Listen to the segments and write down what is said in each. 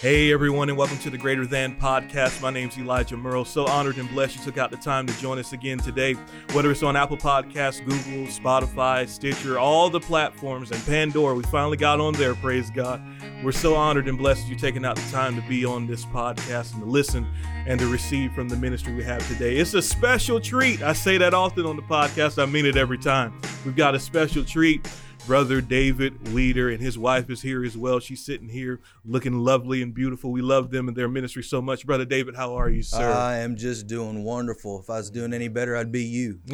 Hey everyone, and welcome to the Greater Than Podcast. My name's Elijah Merle. So honored and blessed you took out the time to join us again today. Whether it's on Apple Podcasts, Google, Spotify, Stitcher, all the platforms, and Pandora, we finally got on there. Praise God. We're so honored and blessed you taking out the time to be on this podcast and to listen and to receive from the ministry we have today. It's a special treat. I say that often on the podcast. I mean it every time. We've got a special treat brother David Weeder, and his wife is here as well. She's sitting here looking lovely and beautiful. We love them and their ministry so much. Brother David, how are you, sir? I am just doing wonderful. If I was doing any better, I'd be you.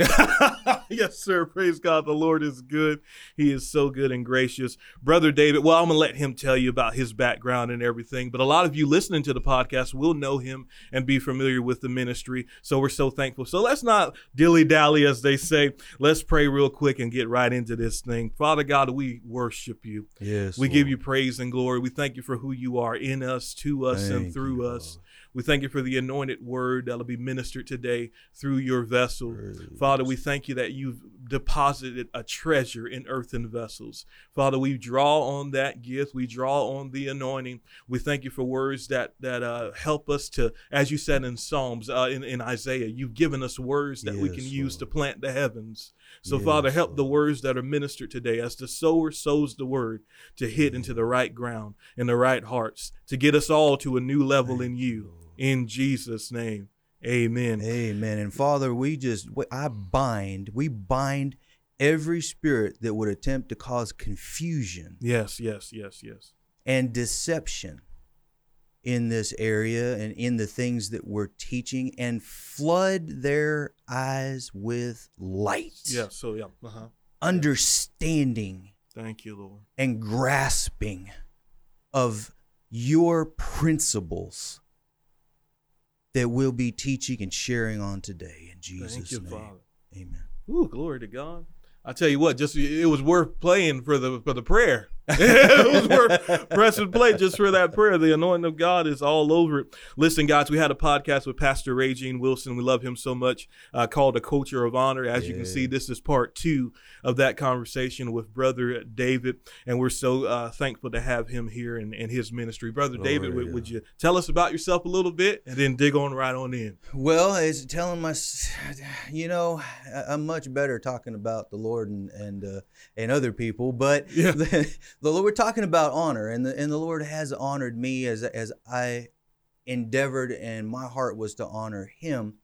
yes, sir. Praise God. The Lord is good. He is so good and gracious. Brother David, well, I'm going to let him tell you about his background and everything, but a lot of you listening to the podcast will know him and be familiar with the ministry. So we're so thankful. So let's not dilly dally, as they say. Let's pray real quick and get right into this thing. Father, Father God, we worship you. Yes. We Lord. give you praise and glory. We thank you for who you are in us, to us, thank and through you, us. We thank you for the anointed word that'll be ministered today through your vessel. Praise. Father, we thank you that you've deposited a treasure in earthen vessels. Father, we draw on that gift. We draw on the anointing. We thank you for words that that uh, help us to, as you said in Psalms, uh, in, in Isaiah, you've given us words that yes, we can use Lord. to plant the heavens. So, yes, Father, help Lord. the words that are ministered today as the sower sows the word to hit into the right ground in the right hearts, to get us all to a new level Thank in you. In Jesus' name, amen. Amen. And Father, we just, I bind, we bind every spirit that would attempt to cause confusion. Yes, yes, yes, yes. And deception in this area and in the things that we're teaching and flood their eyes with light. Yeah, so yeah. Uh-huh. Understanding. Thank you, Lord. And grasping of your principles that we'll be teaching and sharing on today in Jesus' you, name. Father. Amen. Ooh, glory to God. I tell you what, just it was worth playing for the for the prayer. It was worth pressing play just for that prayer. The anointing of God is all over it. Listen, guys, we had a podcast with Pastor Regine Wilson. We love him so much, uh, called A Culture of Honor. As yeah. you can see, this is part two of that conversation with Brother David. And we're so uh, thankful to have him here and, and his ministry. Brother Glory, David, would, would, you tell us about yourself a little bit and then dig on right on in? Well, it's telling my, you know, I'm much better talking about the Lord and and, uh, and other people, but. Yeah. the Lord, we're talking about honor, and the and the Lord has honored me as as I endeavored, and my heart was to honor Him.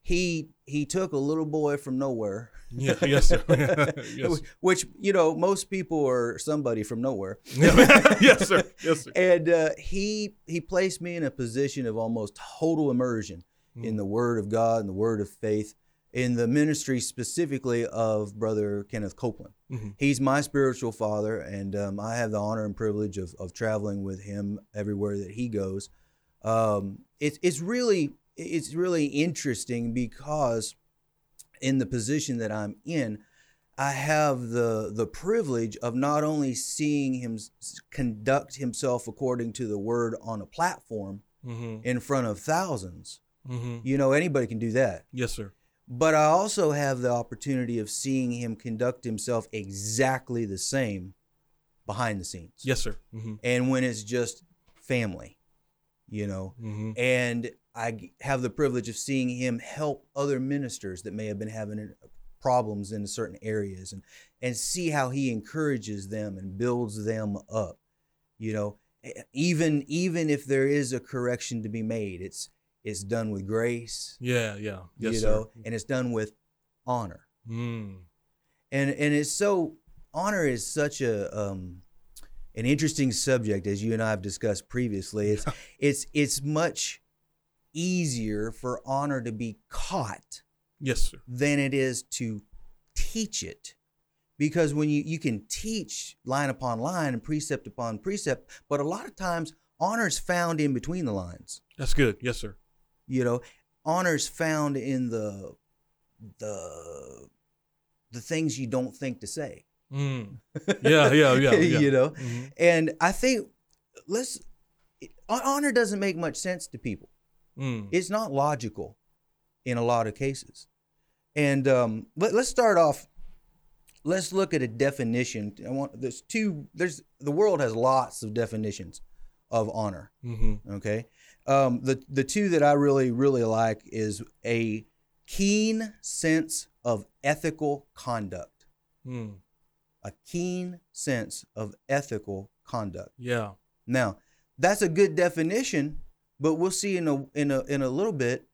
He he took a little boy from nowhere. Yeah, yes, sir. yes. Which you know, most people are somebody from nowhere. yes, sir. Yes, sir. And uh, he he placed me in a position of almost total immersion mm. in the Word of God and the Word of faith in the ministry specifically of Brother Kenneth Copeland. Mm-hmm. He's my spiritual father, and um, I have the honor and privilege of, of traveling with him everywhere that he goes. Um, it's it's really it's really interesting because in the position that I'm in, I have the the privilege of not only seeing him conduct himself according to the word on a platform mm-hmm. in front of 1000s mm-hmm. You know, anybody can do that. Yes, sir. But I also have the opportunity of seeing him conduct himself exactly the same behind the scenes. Yes, sir. Mm-hmm. And when it's just family, you know, mm-hmm. and I have the privilege of seeing him help other ministers that may have been having problems in certain areas and and see how he encourages them and builds them up you know even even if there is a correction to be made it's it's done with grace. Yeah, yeah, yes, you know, and it's done with honor. Mm. And and it's so honor is such a um, an interesting subject as you and I have discussed previously. It's it's it's much easier for honor to be caught, yes, sir, than it is to teach it. Because when you you can teach line upon line and precept upon precept, but a lot of times honor is found in between the lines. That's good. Yes, sir. You know, honors found in the the the things you don't think to say. Mm. Yeah, yeah, yeah, yeah. you know, mm-hmm. and I think let's honor doesn't make much sense to people. Mm. It's not logical in a lot of cases. And um, let, us start off. Let's look at a definition. I want there's two. There's the world has lots of definitions of honor. Mm-hmm. Okay. Um, the the two that I really really like is a keen sense of ethical conduct. Mm. A keen sense of ethical conduct. Yeah. Now, that's a good definition, but we'll see in a in a in a little bit.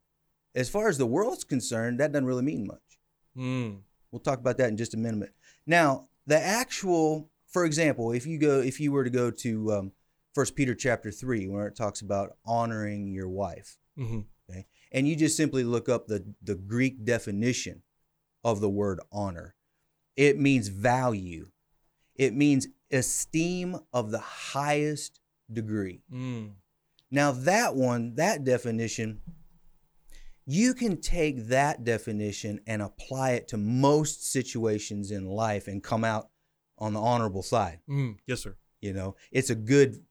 As far as the world's concerned, that doesn't really mean much. Mm. We'll talk about that in just a minute. Now, the actual, for example, if you go, if you were to go to um, First Peter chapter three, where it talks about honoring your wife, mm-hmm. okay, and you just simply look up the the Greek definition of the word honor, it means value, it means esteem of the highest degree. Mm. Now that one, that definition, you can take that definition and apply it to most situations in life and come out on the honorable side. Mm. Yes, sir. You know, it's a good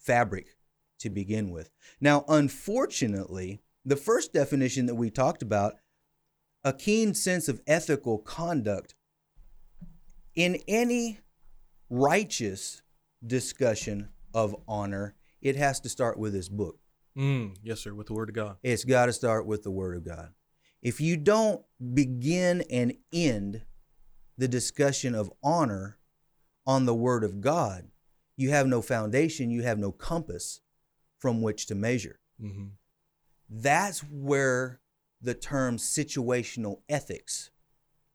fabric to begin with. Now, unfortunately, the first definition that we talked about, a keen sense of ethical conduct, in any righteous discussion of honor, it has to start with this book. Mm, yes, sir, with the Word of God. It's got to start with the Word of God. If you don't begin and end the discussion of honor on the Word of God, you have no foundation, you have no compass from which to measure. Mm-hmm. That's where the term situational ethics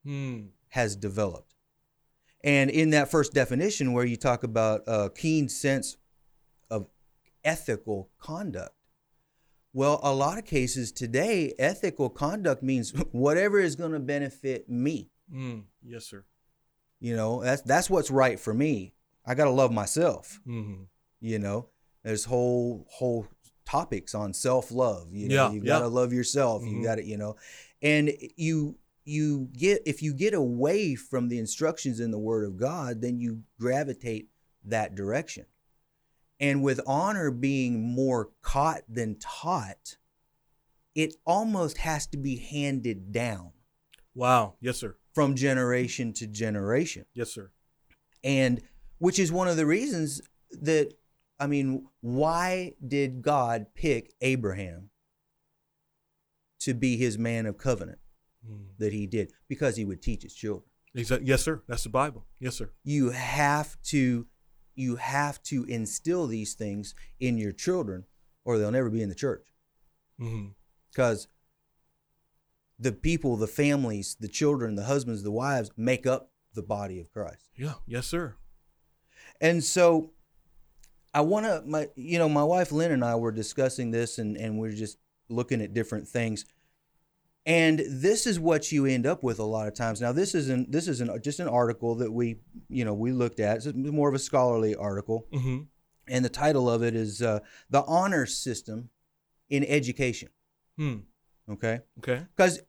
mm. has developed. And in that first definition, where you talk about a keen sense of ethical conduct, well, a lot of cases today, ethical conduct means whatever is going to benefit me. Mm, yes, sir. You know, that's that's what's right for me. I got to love myself. Mm-hmm. You know, there's whole whole topics on self love. You know, yeah, you got to yeah. love yourself. Mm-hmm. You got to, you know, and you you get if you get away from the instructions in the Word of God, then you gravitate that direction. And with honor being more caught than taught, it almost has to be handed down. Wow. Yes, sir. From generation to generation. Yes, sir. And which is one of the reasons that I mean, why did God pick Abraham to be his man of covenant mm. that he did? Because he would teach his children. Exactly. Yes, sir. That's the Bible. Yes, sir. You have to you have to instill these things in your children or they'll never be in the church. Because mm-hmm. the people, the families, the children, the husbands, the wives make up the body of Christ. Yeah. Yes, sir. And so I want to, my, you know, my wife Lynn and I were discussing this and, and we're just looking at different things. And this is what you end up with a lot of times. Now, this isn't this isn't just an article that we, you know, we looked at. It's more of a scholarly article, mm-hmm. and the title of it is uh, "The Honor System in Education." Hmm. Okay. Okay. Because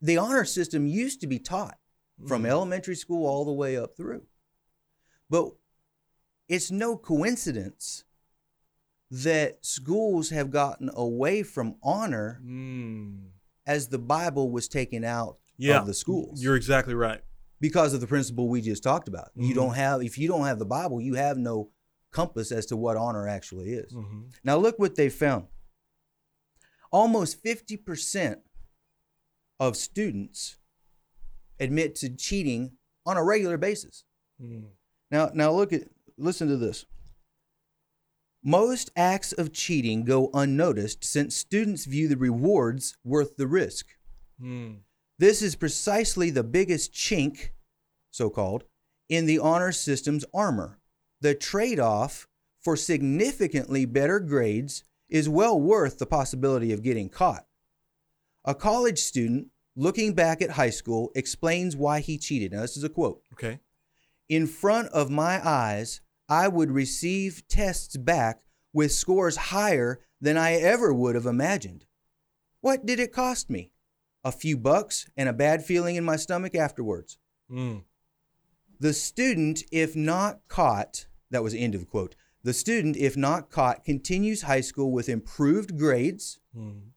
the honor system used to be taught from mm-hmm. elementary school all the way up through, but it's no coincidence that schools have gotten away from honor mm. as the Bible was taken out yeah, of the schools. You're exactly right. Because of the principle we just talked about. Mm-hmm. You don't have if you don't have the Bible, you have no compass as to what honor actually is. Mm-hmm. Now look what they found. Almost 50% of students admit to cheating on a regular basis. Mm. Now now look at listen to this. Most acts of cheating go unnoticed since students view the rewards worth the risk. Hmm. This is precisely the biggest chink, so called, in the honor system's armor. The trade off for significantly better grades is well worth the possibility of getting caught. A college student looking back at high school explains why he cheated. Now, this is a quote. Okay. In front of my eyes, I would receive tests back with scores higher than I ever would have imagined. What did it cost me? A few bucks and a bad feeling in my stomach afterwards. Mm. The student, if not caught, that was the end of the quote. The student, if not caught, continues high school with improved grades, mm.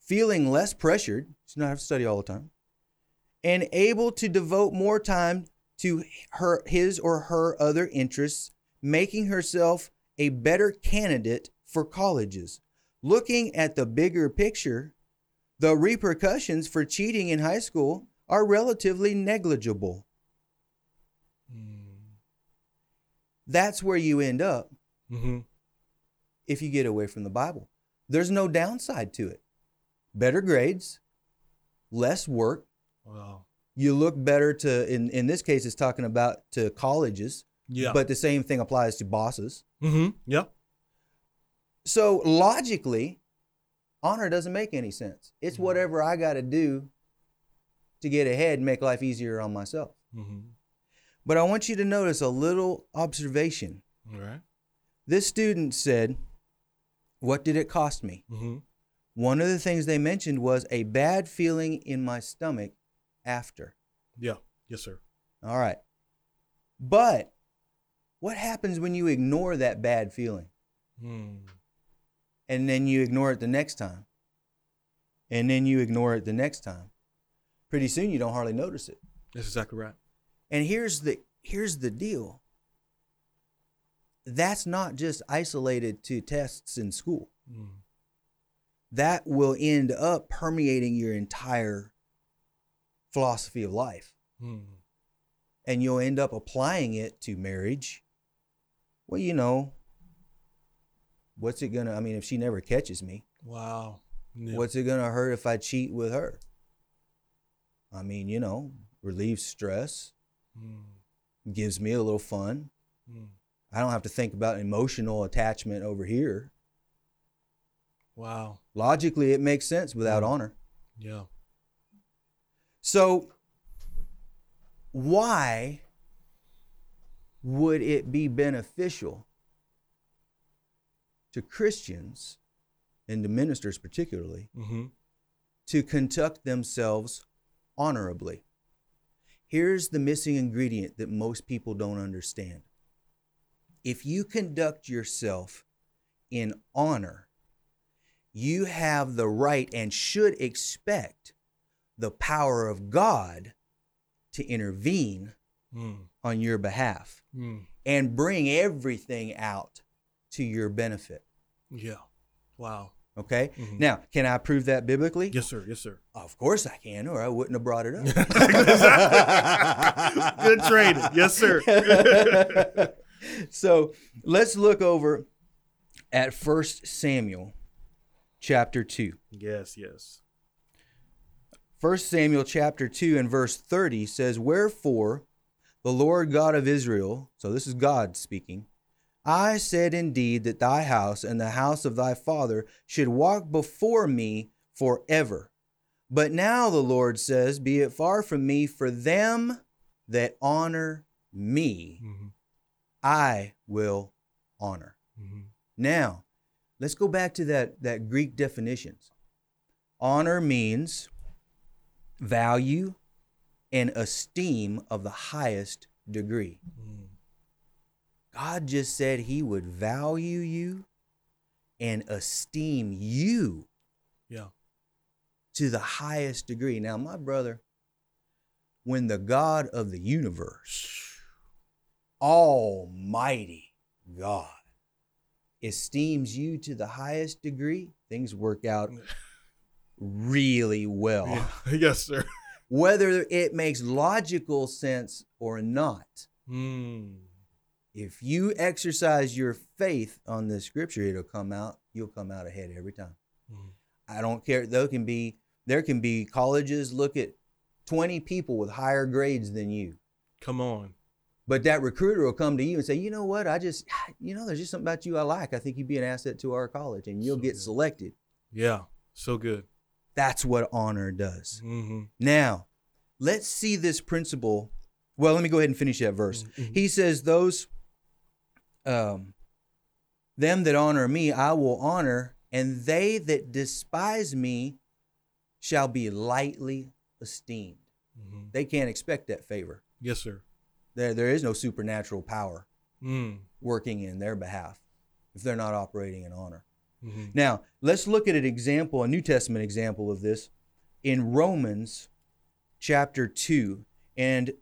feeling less pressured, does not have to study all the time, and able to devote more time to her his or her other interests, making herself a better candidate for colleges. Looking at the bigger picture, the repercussions for cheating in high school are relatively negligible. Mm. That's where you end up mm-hmm. if you get away from the Bible. There's no downside to it. Better grades, less work. Wow. You look better to in in this case it's talking about to colleges. Yeah. But the same thing applies to bosses. Mm-hmm. Yeah. So logically, honor doesn't make any sense. It's mm-hmm. whatever I got to do to get ahead and make life easier on myself. Mm-hmm. But I want you to notice a little observation. All right. This student said, What did it cost me? Mm-hmm. One of the things they mentioned was a bad feeling in my stomach after. Yeah. Yes, sir. All right. But what happens when you ignore that bad feeling? Hmm. And then you ignore it the next time. And then you ignore it the next time. Pretty soon you don't hardly notice it. That's exactly right. And here's the here's the deal. That's not just isolated to tests in school. Mm. That will end up permeating your entire philosophy of life. Mm. And you'll end up applying it to marriage. Well, you know, what's it gonna? I mean, if she never catches me, wow, yeah. what's it gonna hurt if I cheat with her? I mean, you know, relieves stress, mm. gives me a little fun. Mm. I don't have to think about emotional attachment over here. Wow. Logically, it makes sense without yeah. honor. Yeah. So, why would it be beneficial to Christians and to ministers particularly mm-hmm. to conduct themselves honorably. Here's the missing ingredient that most people don't understand. If you conduct yourself in honor, you have the right and should expect the power of God to intervene mm. on your behalf mm. and bring everything out to your benefit. Yeah. Wow. Okay. Mm-hmm. Now, can I prove that biblically? Yes, sir. Yes, sir. Of course I can, or I wouldn't have brought it up. Good training. Yes, sir. so let's look over at First Samuel chapter 2. Yes, yes. First Samuel chapter 2 and verse 30 says, Wherefore the Lord God of Israel, so this is God speaking, I said indeed that thy house and the house of thy father should walk before me forever. But now the Lord says, Be it far from me, for them that honor me, mm-hmm. I will honor. Mm-hmm. Now, let's go back to that, that Greek definitions. Honor means value and esteem of the highest degree. Mm. God just said he would value you and esteem you. Yeah. To the highest degree. Now, my brother, when the God of the universe, Almighty God, esteems you to the highest degree, things work out really well. Yeah. Yes, sir. Whether it makes logical sense or not. Mm if you exercise your faith on the scripture, it'll come out. You'll come out ahead every time. Mm-hmm. I don't care. There can be there can be colleges. Look at twenty people with higher grades than you. Come on. But that recruiter will come to you and say, you know what? I just, you know, there's just something about you I like. I think you'd be an asset to our college, and you'll so get good. selected. Yeah, so good. That's what honor does. Mm-hmm. Now, let's see this principle. Well, let me go ahead and finish that verse. Mm-hmm. He says, Those um, them that honor me, I will honor, and they that despise me shall be lightly esteemed. Mm-hmm. They can't expect that favor. Yes, sir. There, there is no supernatural power mm. working in their behalf if they're not operating in honor. Mm-hmm. Now, let's look at an example, a New Testament example of this in Romans chapter 2. And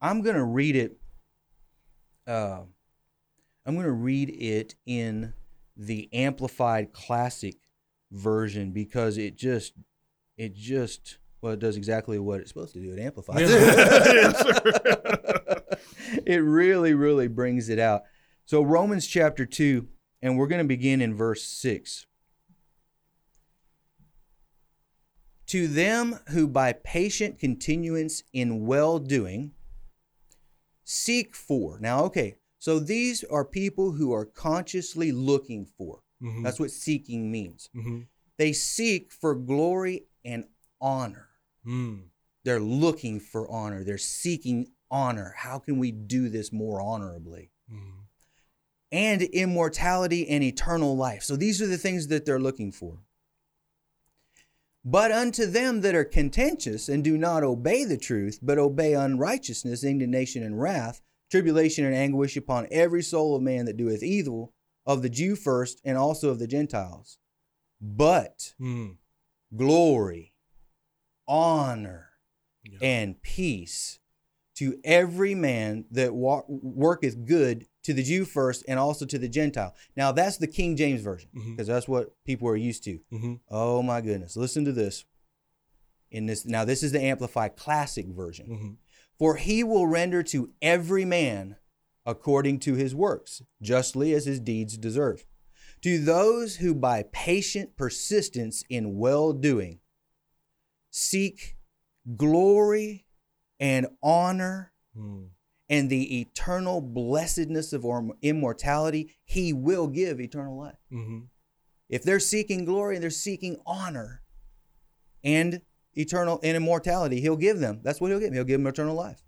I'm going to read it. Uh, I'm going to read it in the amplified classic version because it just it just well it does exactly what it's supposed to do. It amplifies. it really really brings it out. So Romans chapter 2 and we're going to begin in verse 6. To them who by patient continuance in well doing seek for. Now, okay, so these are people who are consciously looking for. Mm-hmm. That's what seeking means. Mm-hmm. They seek for glory and honor. Mm. They're looking for honor. They're seeking honor. How can we do this more honorably? Mm. And immortality and eternal life. So these are the things that they're looking for. But unto them that are contentious and do not obey the truth, but obey unrighteousness, indignation, and wrath, tribulation and anguish upon every soul of man that doeth evil, of the Jew first, and also of the Gentiles. But mm. glory, honor, yeah. and peace to every man that wa- worketh good to the Jew first and also to the Gentile. Now that's the King James version because mm-hmm. that's what people are used to. Mm-hmm. Oh my goodness! Listen to this. In this now, this is the Amplified Classic version. Mm-hmm. For he will render to every man according to his works, justly as his deeds deserve. To those who by patient persistence in well doing seek glory and honor mm and the eternal blessedness of immortality, he will give eternal life. Mm-hmm. If they're seeking glory and they're seeking honor and eternal and immortality, he'll give them. That's what he'll give them. He'll give them eternal life.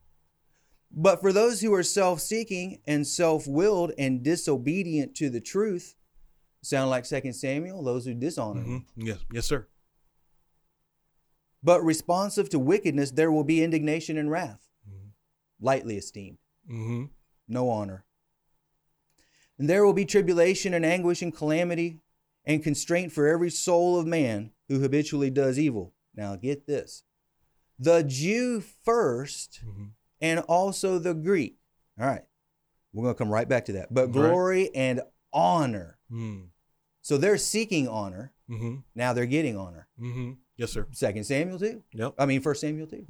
But for those who are self-seeking and self-willed and disobedient to the truth, sound like Second Samuel, those who dishonor. Mm-hmm. Yes, yes, sir. But responsive to wickedness, there will be indignation and wrath lightly esteemed, mm-hmm. no honor. And there will be tribulation and anguish and calamity and constraint for every soul of man who habitually does evil. Now, get this the Jew 1st mm-hmm. and also the Greek. All right. We're going to come right back to that. But glory and honor. Mm. So they're seeking honor. Mm-hmm. Now they're getting honor. Mm-hmm. Yes, sir. Second Samuel 2. Yep. I mean, First Samuel 2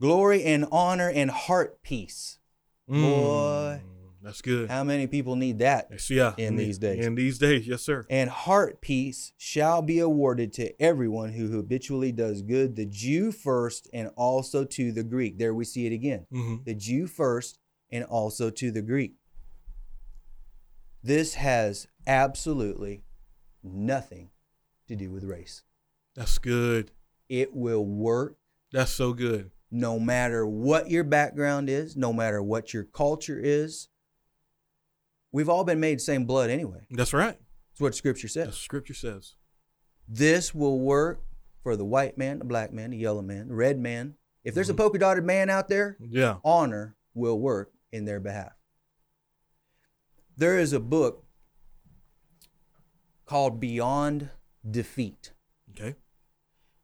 glory and honor and heart peace. Mm, Boy, that's good. How many people need that yes, yeah, in, these days? In these days, yes, sir. And heart peace shall be awarded to everyone who habitually does good, the Jew first and also to the Greek. There we see it again. Mm-hmm. The Jew first and also to the Greek. This has absolutely nothing to do with race. That's good. It will work. That's so good no matter what your background is, no matter what your culture is. We've all been made same blood anyway. That's right. That's what scripture says. That's scripture says. This will work for the white man, the black man, the yellow man, the red man. If there's mm-hmm. a polka dotted man out there, yeah, honor will work in their behalf. There is a book called Beyond Defeat. Okay.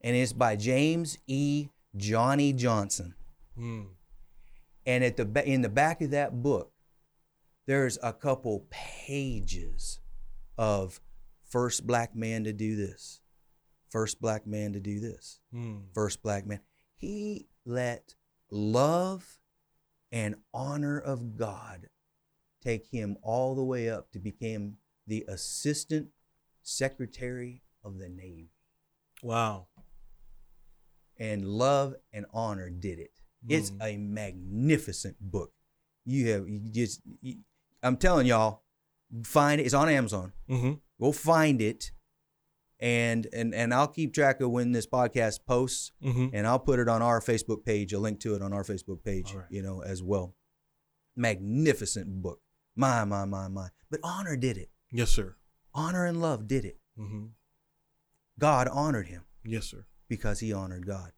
And it's by James E. Johnny Johnson. Hmm. And at the in the back of that book, there's a couple pages of first black man to do this, first black man to do this, hmm. first black man. He let love and honor of God take him all the way up to become the assistant secretary of the Navy. Wow and Love and Honor did it. Mm. It's a magnificent book. You have you just you, I'm telling y'all, find it. It's on Amazon. Mm-hmm. Go find it, and and and I'll keep track of when this podcast posts, mm-hmm. and I'll put it on our Facebook page. A link to it on our Facebook page, right. you know, as well. Magnificent book. My my my my. But Honor did it. Yes, sir. Honor and Love did it. Mm-hmm. God honored him. Yes, sir because he honored God.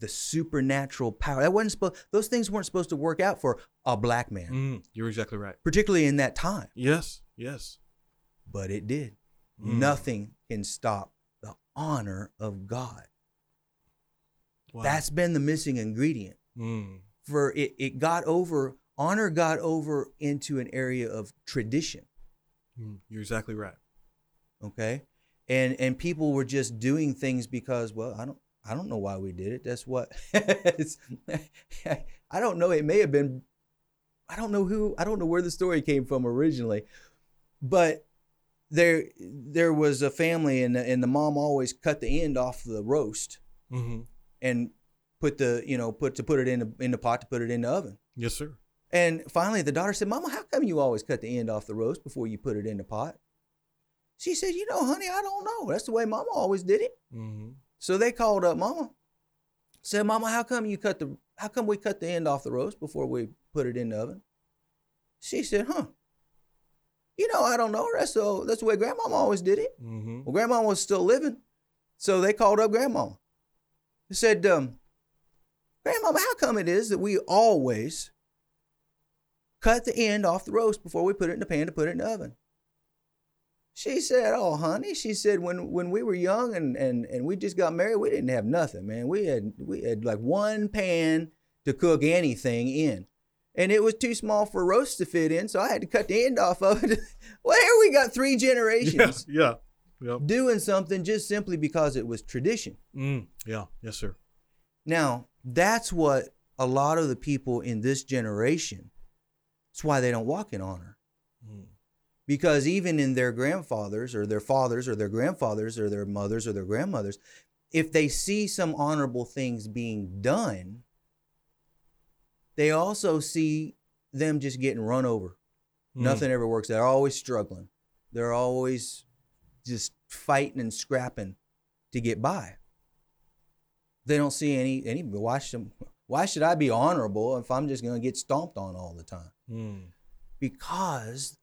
The supernatural power that wasn't supposed; those things weren't supposed to work out for a black man. Mm, you're exactly right. Particularly in that time. Yes, yes. But it did. Mm. Nothing can stop the honor of God. Wow. That's been the missing ingredient. Mm. For it, it got over honor got over into an area of tradition. Mm, you're exactly right. Okay. And and people were just doing things because, well, I don't I don't know why we did it. That's what I don't know. It may have been I don't know who I don't know where the story came from originally. But there there was a family and the, and the mom always cut the end off the roast mm-hmm. and put the you know put to put it in the in the pot to put it in the oven. Yes, sir. And finally, the daughter said, "Mama, how come you always cut the end off the roast before you put it in the pot?" She said, "You know, honey, I don't know. That's the way Mama always did it." Mm-hmm. So they called up Mama. Said, "Mama, how come you cut the? How come we cut the end off the roast before we put it in the oven?" She said, "Huh." You know, I don't know. That's so. That's the way Grandmama always did it. Mm-hmm. Well, Grandma was still living, so they called up Grandma. They said, um, "Grandmama, how come it is that we always cut the end off the roast before we put it in the pan to put it in the oven. She said, "Oh, honey," she said, "when when we were young and and and we just got married, we didn't have nothing, man. We had we had like one pan to cook anything in, and it was too small for roast to fit in, so I had to cut the end off of it. well, here we got three generations, yeah, yeah, doing something just simply because it was tradition. Mm, yeah, yes, sir. Now that's what a lot of the people in this generation that's why they don't walk in honor. Mm. Because even in their grandfathers or their fathers or their grandfathers or their mothers or their grandmothers, if they see some honorable things being done, they also see them just getting run over. Mm. Nothing ever works. They're always struggling. They're always just fighting and scrapping to get by. They don't see any any watch them. Why should I be honorable if I'm just going to get stomped on all the time? Mm. Because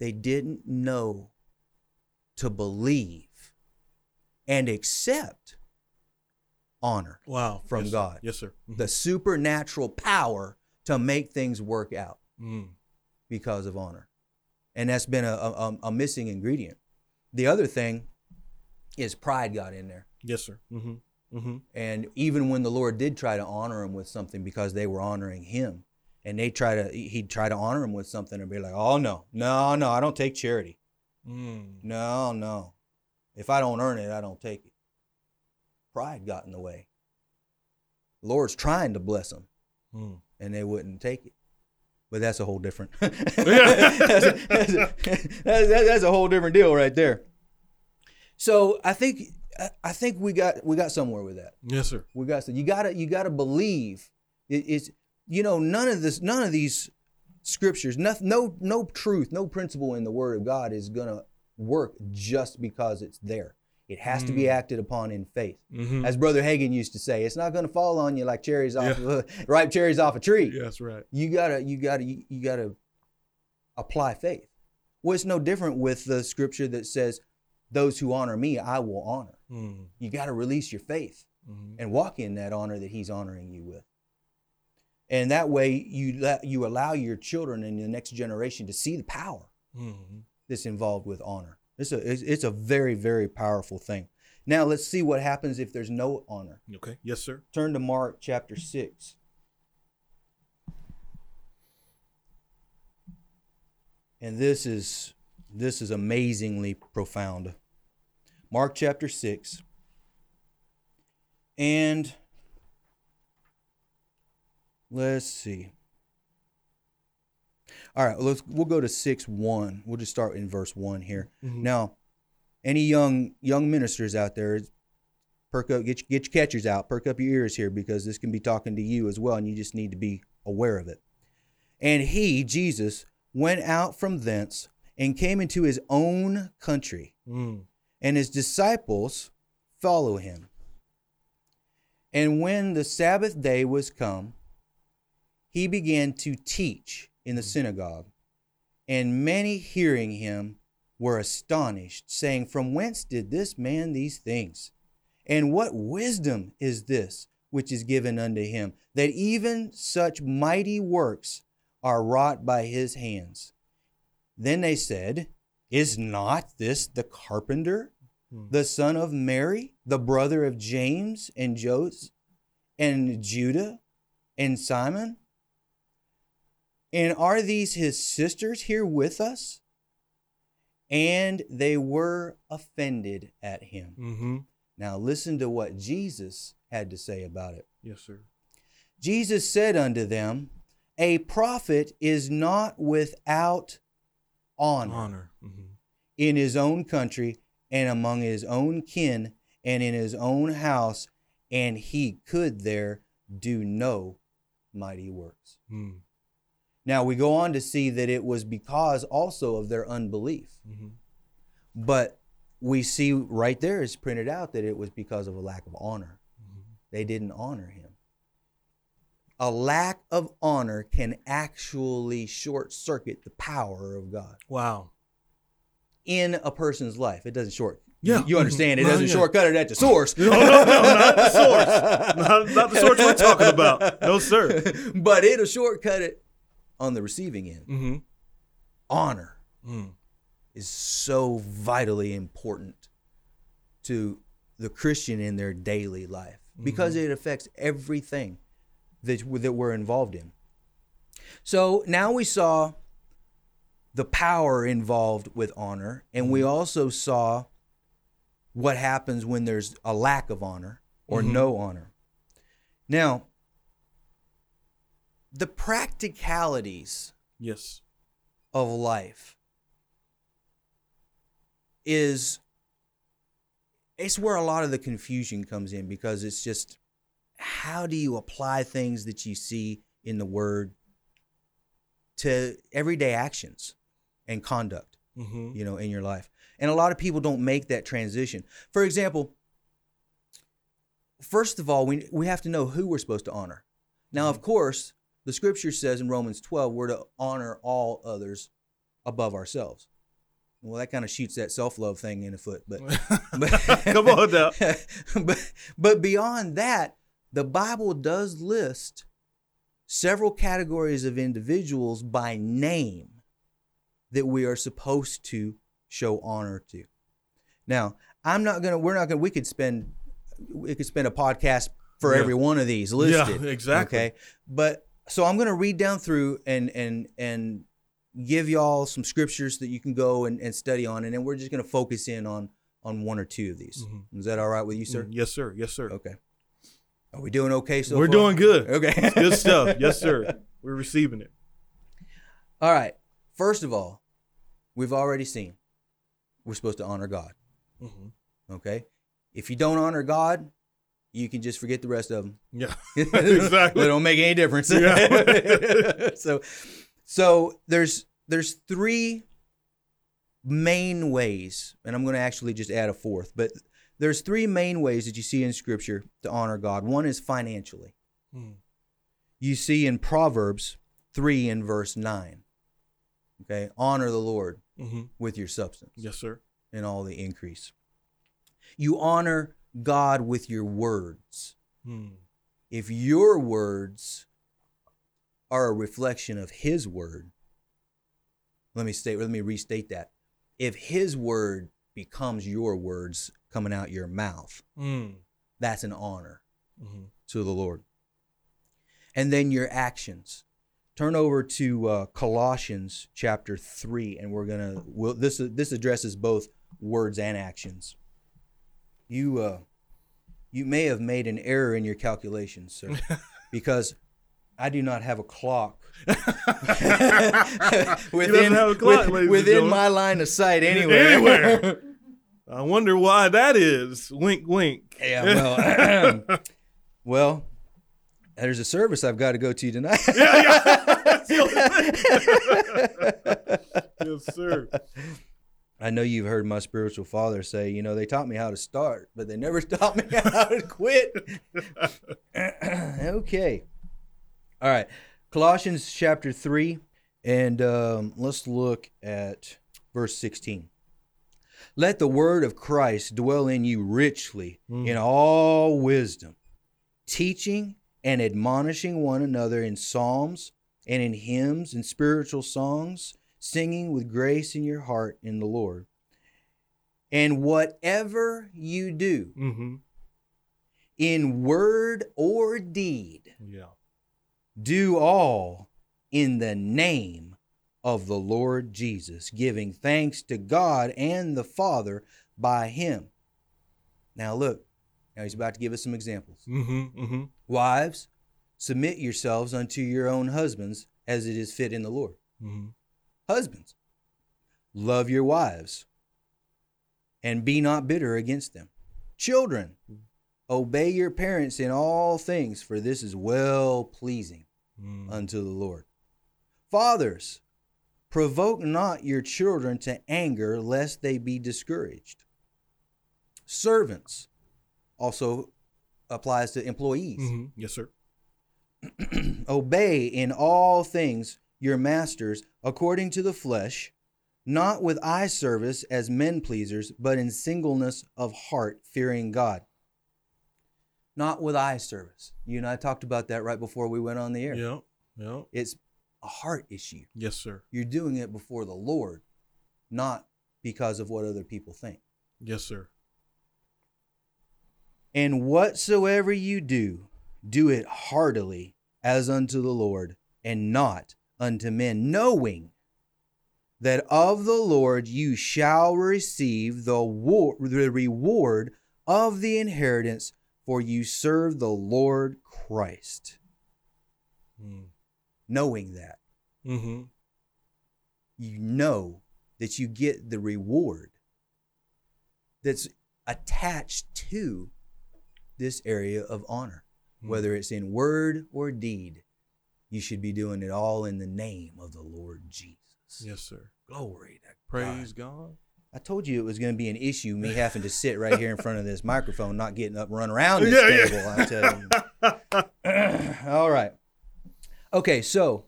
they didn't know to believe and accept honor wow from yes, God. Yes, sir. Mm-hmm. The supernatural power to make things work out mm. because of honor. And that's been a, a, a, missing ingredient. The other thing is pride got in there. Yes, sir. Mm-hmm. Mm-hmm. And even when the Lord did try to honor him with something because they were honoring him, and they try to he'd try to honor him with something and be like, "Oh no, no, no, I don't take charity. Mm. No, no. If I don't earn it, I don't take it." Pride got in the way. The Lord's trying to bless them, mm. and they wouldn't take it. But that's a whole different. that's, a, that's, a, that's, a whole different deal right there. So I think I think we got we got somewhere with that. Yes, sir. We got so you gotta you gotta believe it, it's you know, none of this, none of these scriptures, no, no, no truth, no principle in the Word of God is gonna work just because it's there. It has mm. to be mm. acted upon in faith. Mm-hmm. As Brother Hagin used to say, it's not going to fall on you like cherries off yeah. of, ripe cherries off a tree. Yeah, that's right. You gotta, you gotta, you, you gotta apply faith. Well, it's no different with the scripture that says, "Those who honor me, I will honor." Mm. You got to release your faith mm-hmm. and walk in that honor that He's honoring you with and that way you let you allow your children and the next generation to see the power mm-hmm. that's involved with honor. It's a it's a very very powerful thing. Now let's see what happens if there's no honor. Okay. Yes, sir. Turn to Mark chapter six. And this is this is amazingly profound. Mark chapter 6. And Let's see. All right, let's we'll go to six one. We'll just start in verse one here. Mm-hmm. Now, any young young ministers out there, perk up, get get your catchers out, perk up your ears here because this can be talking to you as well, and you just need to be aware of it. And he, Jesus, went out from thence and came into his own country, mm. and his disciples follow him. And when the Sabbath day was come, he began to teach in the synagogue. And many hearing him were astonished, saying, From whence did this man these things? And what wisdom is this which is given unto him, that even such mighty works are wrought by his hands? Then they said, Is not this the carpenter, hmm. the son of Mary, the brother of James and Joseph and Judah and Simon? And are these his sisters here with us? And they were offended at him. Mm-hmm. Now, listen to what Jesus had to say about it. Yes, sir. Jesus said unto them, A prophet is not without honor, Honor. Mm-hmm. in his own country and among his own kin and in his own house, and he could there do no mighty works. Mm. Now we go on to see that it was because also of their unbelief. Mm-hmm. But we see right there is printed out that it was because of a lack of honor. Mm-hmm. They didn't honor him. A lack of honor can actually short circuit the power of God Wow. in a person's life. It doesn't short. Yeah. You understand? It doesn't yeah. shortcut it at the source. No, no, no, not the source. Not, not the source we're talking about. No, sir. but it'll shortcut it on the receiving end. Mm-hmm. Honor Mm. is so vitally important to the Christian in their daily life because it affects everything that, that we're involved in. So now we saw the power involved with honor, and we also saw what happens when there's a lack of honor or Mhm. no honor. Now, the practicalities Yes. of life is it's where a lot of the confusion comes in because it's just how do you apply things that you see in the word to everyday actions and conduct Mm-hmm. you know in your life and a lot of people don't make that transition for example first of all we, we have to know who we're supposed to honor now of course the scripture says in romans 12 we're to honor all others above ourselves well that kind of shoots that self-love thing in the foot but, but Come on now. but, but beyond that the bible does list several categories of individuals by name that we are supposed to show honor to. Now, I'm not gonna. We're not gonna. We could spend. We could spend a podcast for Yeah. every one of these listed. Yeah, exactly. Okay, but so I'm gonna read down through and and and give y'all some scriptures that you can go and, and study on, and then we're just gonna focus in on on one or two of these. Mhm. Is that all right with you, sir? Mm, Yes, sir. Yes, sir. Okay. Are we doing okay so We're far? doing good. Okay. Good stuff. Yes, sir. We're receiving it. All right. First of all, we've already seen we're supposed to honor God. Mm-hmm. Okay. If you don't honor God, you can just forget the rest of them. Yeah. exactly. they don't make any difference. Yeah. so, so there's there's three main ways, and I'm going to actually just add a fourth, but there's three main ways that you see in Scripture to honor God. One is financially. Mm. You see in Proverbs three and verse nine. Okay, honor the Lord Mm-hmm. with your substance Yes, sir. and all the increase. You honor God with your words. Mm. If your words are a reflection of his word, let me state let me restate that. If his word becomes your words coming out your mouth, Mm. that's an honor Mm-hmm. to the Lord. And then your actions. Turn over to uh, Colossians chapter three, and we're gonna. We'll, this this addresses both words and actions. You uh, you may have made an error in your calculations, sir, because I do not have a clock within a clock, with- within my line of sight anywhere. Anywhere. I wonder why that is. Wink, wink. Yeah, well, well, there's a service I've got to go to tonight. yes, sir. I know you've heard my spiritual father say, you know, they taught me how to start, but they never taught me how to quit. okay. All right. Colossians chapter 3, and um, let's look at verse 16. Let the word of Christ dwell in you richly Mm. in all wisdom, teaching and admonishing one another in psalms and in hymns and spiritual songs, singing with grace in your heart in the Lord. And whatever you do, Mm-hmm. in word or deed, Yeah. do all in the name of the Lord Jesus, giving thanks to God and the Father by him. Now, look, now he's about to give us some examples. Mm-hmm, mm-hmm. Wives, submit yourselves unto your own husbands as it is fit in the Lord. Mm-hmm. Husbands, love your wives and be not bitter against them. Children, obey your parents in all things, for this is well pleasing Mm. unto the Lord. Fathers, provoke not your children to anger, lest they be discouraged. Servants also applies to employees. Mm-hmm. Yes, sir. Obey in all things your masters according to the flesh, not with eye service as men pleasers, but in singleness of heart, fearing God. Not with eye service. You and I talked about that right before we went on the air. Yeah, yeah. It's a heart issue. Yes, sir. You're doing it before the Lord, not because of what other people think. Yes, sir. And whatsoever you do, do it heartily as unto the Lord, and not unto men, knowing that of the Lord you shall receive the, war- the reward of the inheritance, for you serve the Lord Christ. Mm. Knowing that, Mm-hmm. you know that you get the reward that's attached to this area of honor, Mm. whether it's in word or deed. You should be doing it all in the name of the Lord Jesus. Yes, sir. Glory to Praise God. God. I told you it was going to be an issue, me having to sit right here in front of this microphone, not getting up and run around this Yeah, table. yeah. I tell you. all right. Okay, so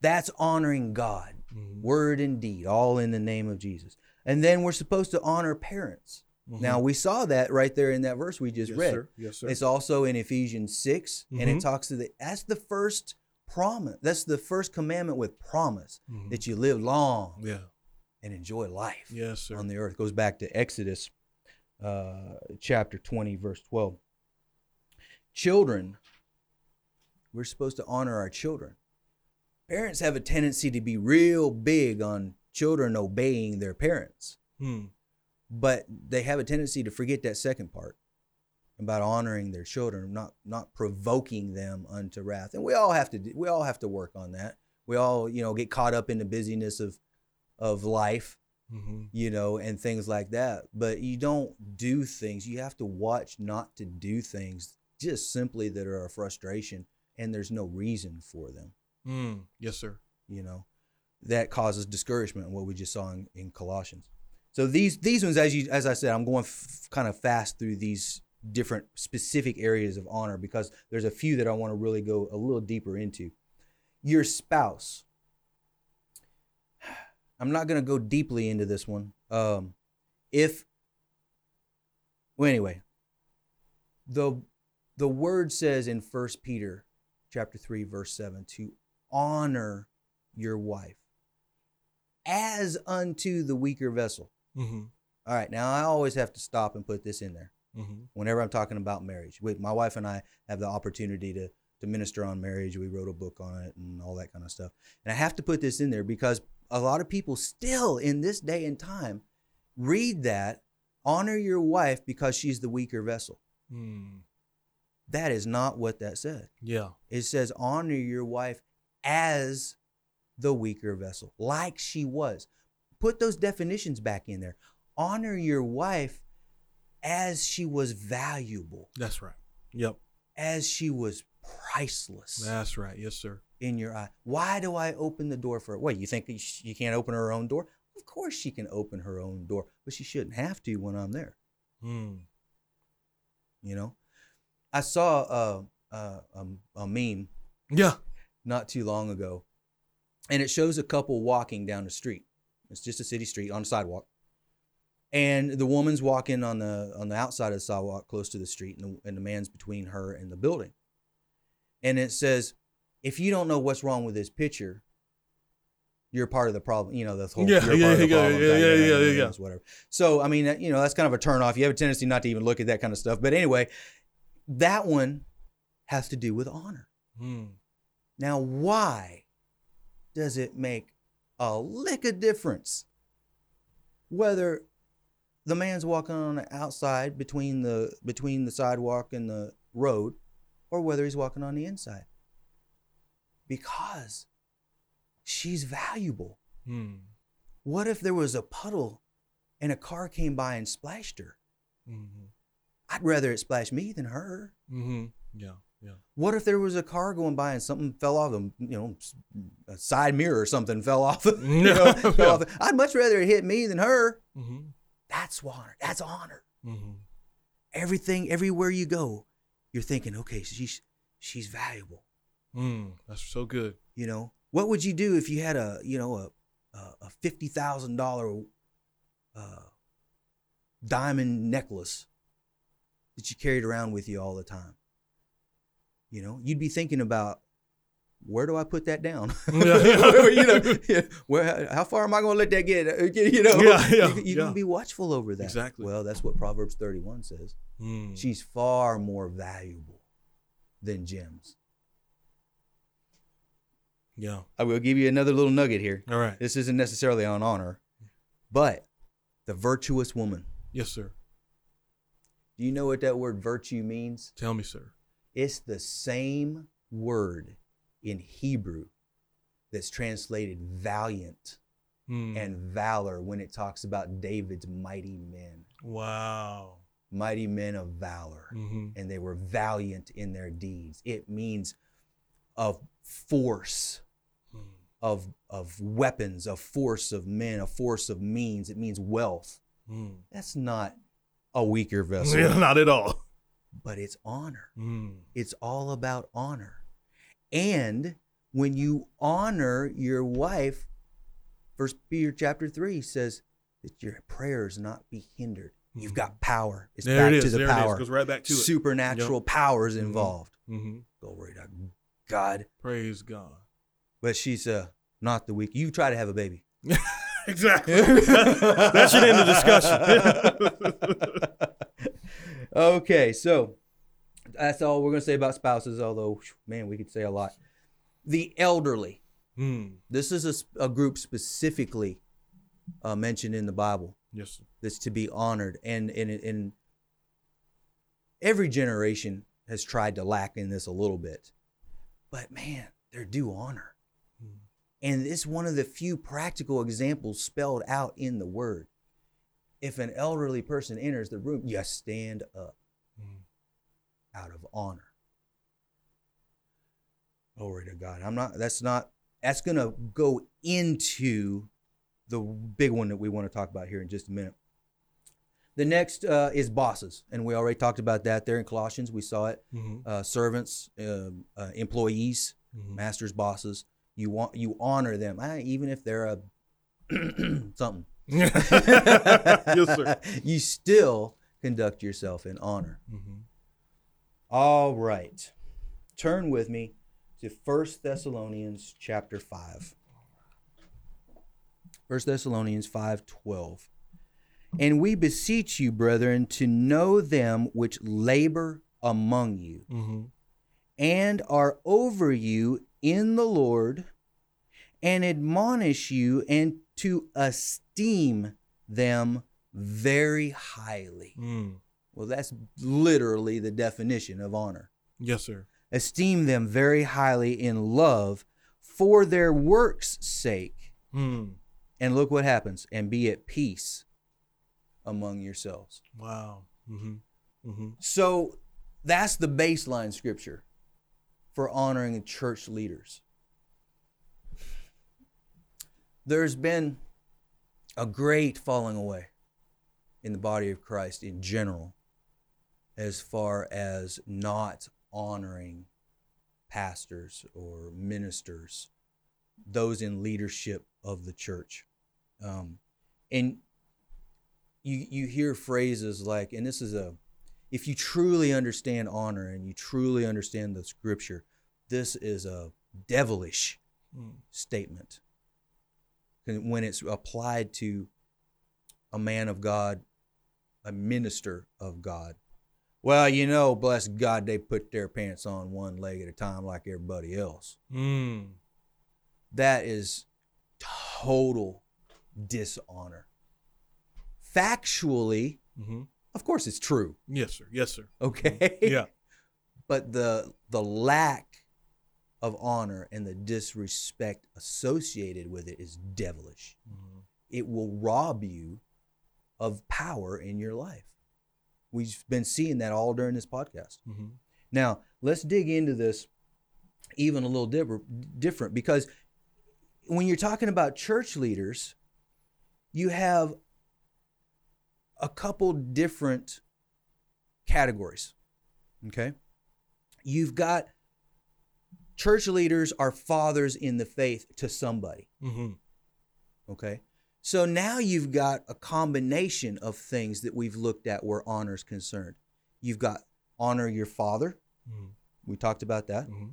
that's honoring God, Mhm. word and deed, all in the name of Jesus. And then we're supposed to honor parents. Mhm. Now we saw that right there in that verse we just yes, read. Sir. Yes, sir. It's also in Ephesians 6 and it Mhm. talks to the that's the first promise. That's the first commandment with promise Mhm. that you live long yeah. and enjoy life Yes, sir. on the earth. Goes back to Exodus uh, chapter 20 verse 12. Children we're supposed to honor our children. Parents have a tendency to be real big on children obeying their parents Hmm. but they have a tendency to forget that second part about honoring their children not not provoking them unto wrath and we all have to do, we all have to work on that we all you know get caught up in the busyness of of life Mm-hmm. you know and things like that but you don't do things you have to watch not to do things just simply that are a frustration and there's no reason for them Mm. Yes, sir. you know that causes discouragement what we just saw in, in colossians so these these ones as you as i said i'm going f- kind of fast through these different specific areas of honor because there's a few that i want to really go a little deeper into. Your spouse. I'm not going to go deeply into this one. Um if well anyway. The the word says in first peter chapter 3 verse 7 to honor your wife as unto the weaker vessel. Mm-hmm. All right, now I always have to stop and put this in there Mm-hmm. whenever I'm talking about marriage. With my wife and I have the opportunity to to minister on marriage. We wrote a book on it and all that kind of stuff. And I have to put this in there because a lot of people still in this day and time read that honor your wife because she's the weaker vessel. Mm. That is not what that said. Yeah. It says honor your wife as the weaker vessel, like she was. Put those definitions back in there. Honor your wife as she was valuable, That's right. Yep. as she was priceless That's right. Yes, sir. in your eye. Why do I open the door for her? What, you think she- you can't open her own door? Of course she can open her own door, but she shouldn't have to when I'm there. Mm. You know, I saw uh, uh, um, a meme Yeah. not too long ago, and it shows a couple walking down the street. It's just a city street on a sidewalk, and the woman's walking on the on the outside of the sidewalk, close to the street, and the, and the man's between her and the building. And it says, "If you don't know what's wrong with this picture." You're part of the problem, you know. The whole Yeah, yeah, the yeah, yeah, yeah, yeah, yeah. Whatever. So, I mean, you know, that's kind of a turn off. You have a tendency not to even look at that kind of stuff. But anyway, that one has to do with honor. Mm. Now, why does it make a lick of difference whether the man's walking on the outside between the between the sidewalk and the road or whether he's walking on the inside because she's valuable Hmm. what if there was a puddle and a car came by and splashed her Mm-hmm. i'd rather it splash me than her Mm-hmm. Yeah. Yeah. what if there was a car going by and something fell off them you know a side mirror or something fell off you know, fell off. i'd much rather it hit me than her Mm-hmm. That's honor that's honor Mm-hmm. everything everywhere you go you're thinking okay she's she's valuable Mm. That's so good. you know what would you do if you had a you know a a, fifty thousand dollar uh diamond necklace that you carried around with you all the time you know you'd be thinking about where do I put that down? You know, where how far am I going to let that get? Uh, You know, Yeah, yeah, you, yeah. going to be watchful over that. Exactly. Well, that's what Proverbs 31 says. Mm. She's far more valuable than gems. Yeah. I will give you another little nugget here. All right. This isn't necessarily on honor, but the virtuous woman. Yes, sir. Do you know what that word virtue means? Tell me, sir. It's the same word in Hebrew that's translated valiant Mm. and valor when it talks about David's mighty men, wow. mighty men of valor. Mm-hmm. And they were valiant in their deeds. It means of force, Mm. of, of weapons, of force of men, a force of means. It means wealth. Mm. That's not a weaker vessel, Yeah, not at all. but it's honor. Mm. It's all about honor. And when you honor your wife, First Peter chapter three says that your prayers not be hindered. You've Mhm. got power. It's there back it to the there it is. power. Goes right back to it. Supernatural powers Mhm. involved. Mm-hmm. Glory to God. Praise God. But she's uh not the weak. You try to have a baby. exactly. that should end the discussion. okay, so that's all we're gonna say about spouses. Although, man, we could say a lot. The elderly. mm. This is a group specifically uh, mentioned in the Bible Yes. Sir. that's to be honored, and and and every generation has tried to lack in this a little bit, but man, they're due honor, Mm. and it's one of the few practical examples spelled out in the Word. If an elderly person enters the room, you stand up. Out of honor. Glory to God. I'm not, that's not, that's going to go into the big one that we want to talk about here in just a minute. The next uh, is bosses. And we already talked about that there in Colossians. We saw it. Mm-hmm. Uh, servants, um uh, employees, Mm-hmm. masters, bosses. You want, you honor them, even if they're a something. yes, sir. You still conduct yourself in honor. Mm-hmm. All right. Turn with me to 1 Thessalonians chapter 5. 1 Thessalonians 5:12. And we beseech you, brethren, to know them which labor among you Mm-hmm. and are over you in the Lord, and admonish you and to esteem them very highly. Mm. Well, that's literally the definition of honor. Yes, sir. Esteem them very highly in love for their works' sake. Mm. And look what happens and be at peace among yourselves. Wow. Mm-hmm. Mm-hmm. So that's the baseline scripture for honoring church leaders. There's been a great falling away in the body of Christ in general as far as not honoring pastors or ministers, those in leadership of the church. Um, and you you hear phrases like, and this is a if you truly understand honor and you truly understand the scripture, this is a devilish Mm. statement. When it's applied to a man of God, a minister of God. Well, you know, bless God, they put their pants on one leg at a time like everybody else. Mm. that is total dishonor. Factually, mm-hmm. of course, it's true. Yes, sir. Yes, sir. Okay. Yeah. But the the lack of honor and the disrespect associated with it is devilish. Mm-hmm. It will rob you of power in your life. We've been seeing that all during this podcast. Mm-hmm. Now, let's dig into this even a little different because when you're talking about church leaders, you have a couple different categories. Okay? You've got church leaders are fathers in the faith to somebody. Mm-hmm. Okay? So now you've got a combination of things that we've looked at where honor is concerned. You've got honor your father. Mm-hmm. We talked about that. Mm-hmm.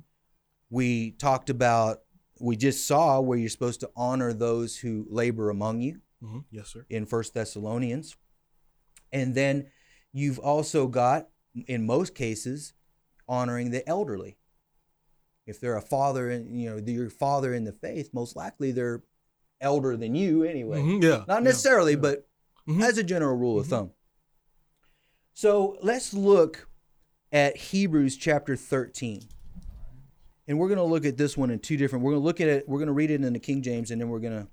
We talked about, we just saw where you're supposed to honor those who labor among you. Mm-hmm. Yes, sir. In First Thessalonians. And then you've also got, in most cases, honoring the elderly. If they're a father, and you know, your father in the faith, most likely they're elder than you anyway. Mm-hmm, yeah. Not necessarily, yeah, yeah. but mm-hmm. as a general rule of mm-hmm. thumb. So let's look at Hebrews chapter 13. And we're going to look at this one in two different. We're going to look at it. We're going to read it in the King James, and then we're going to.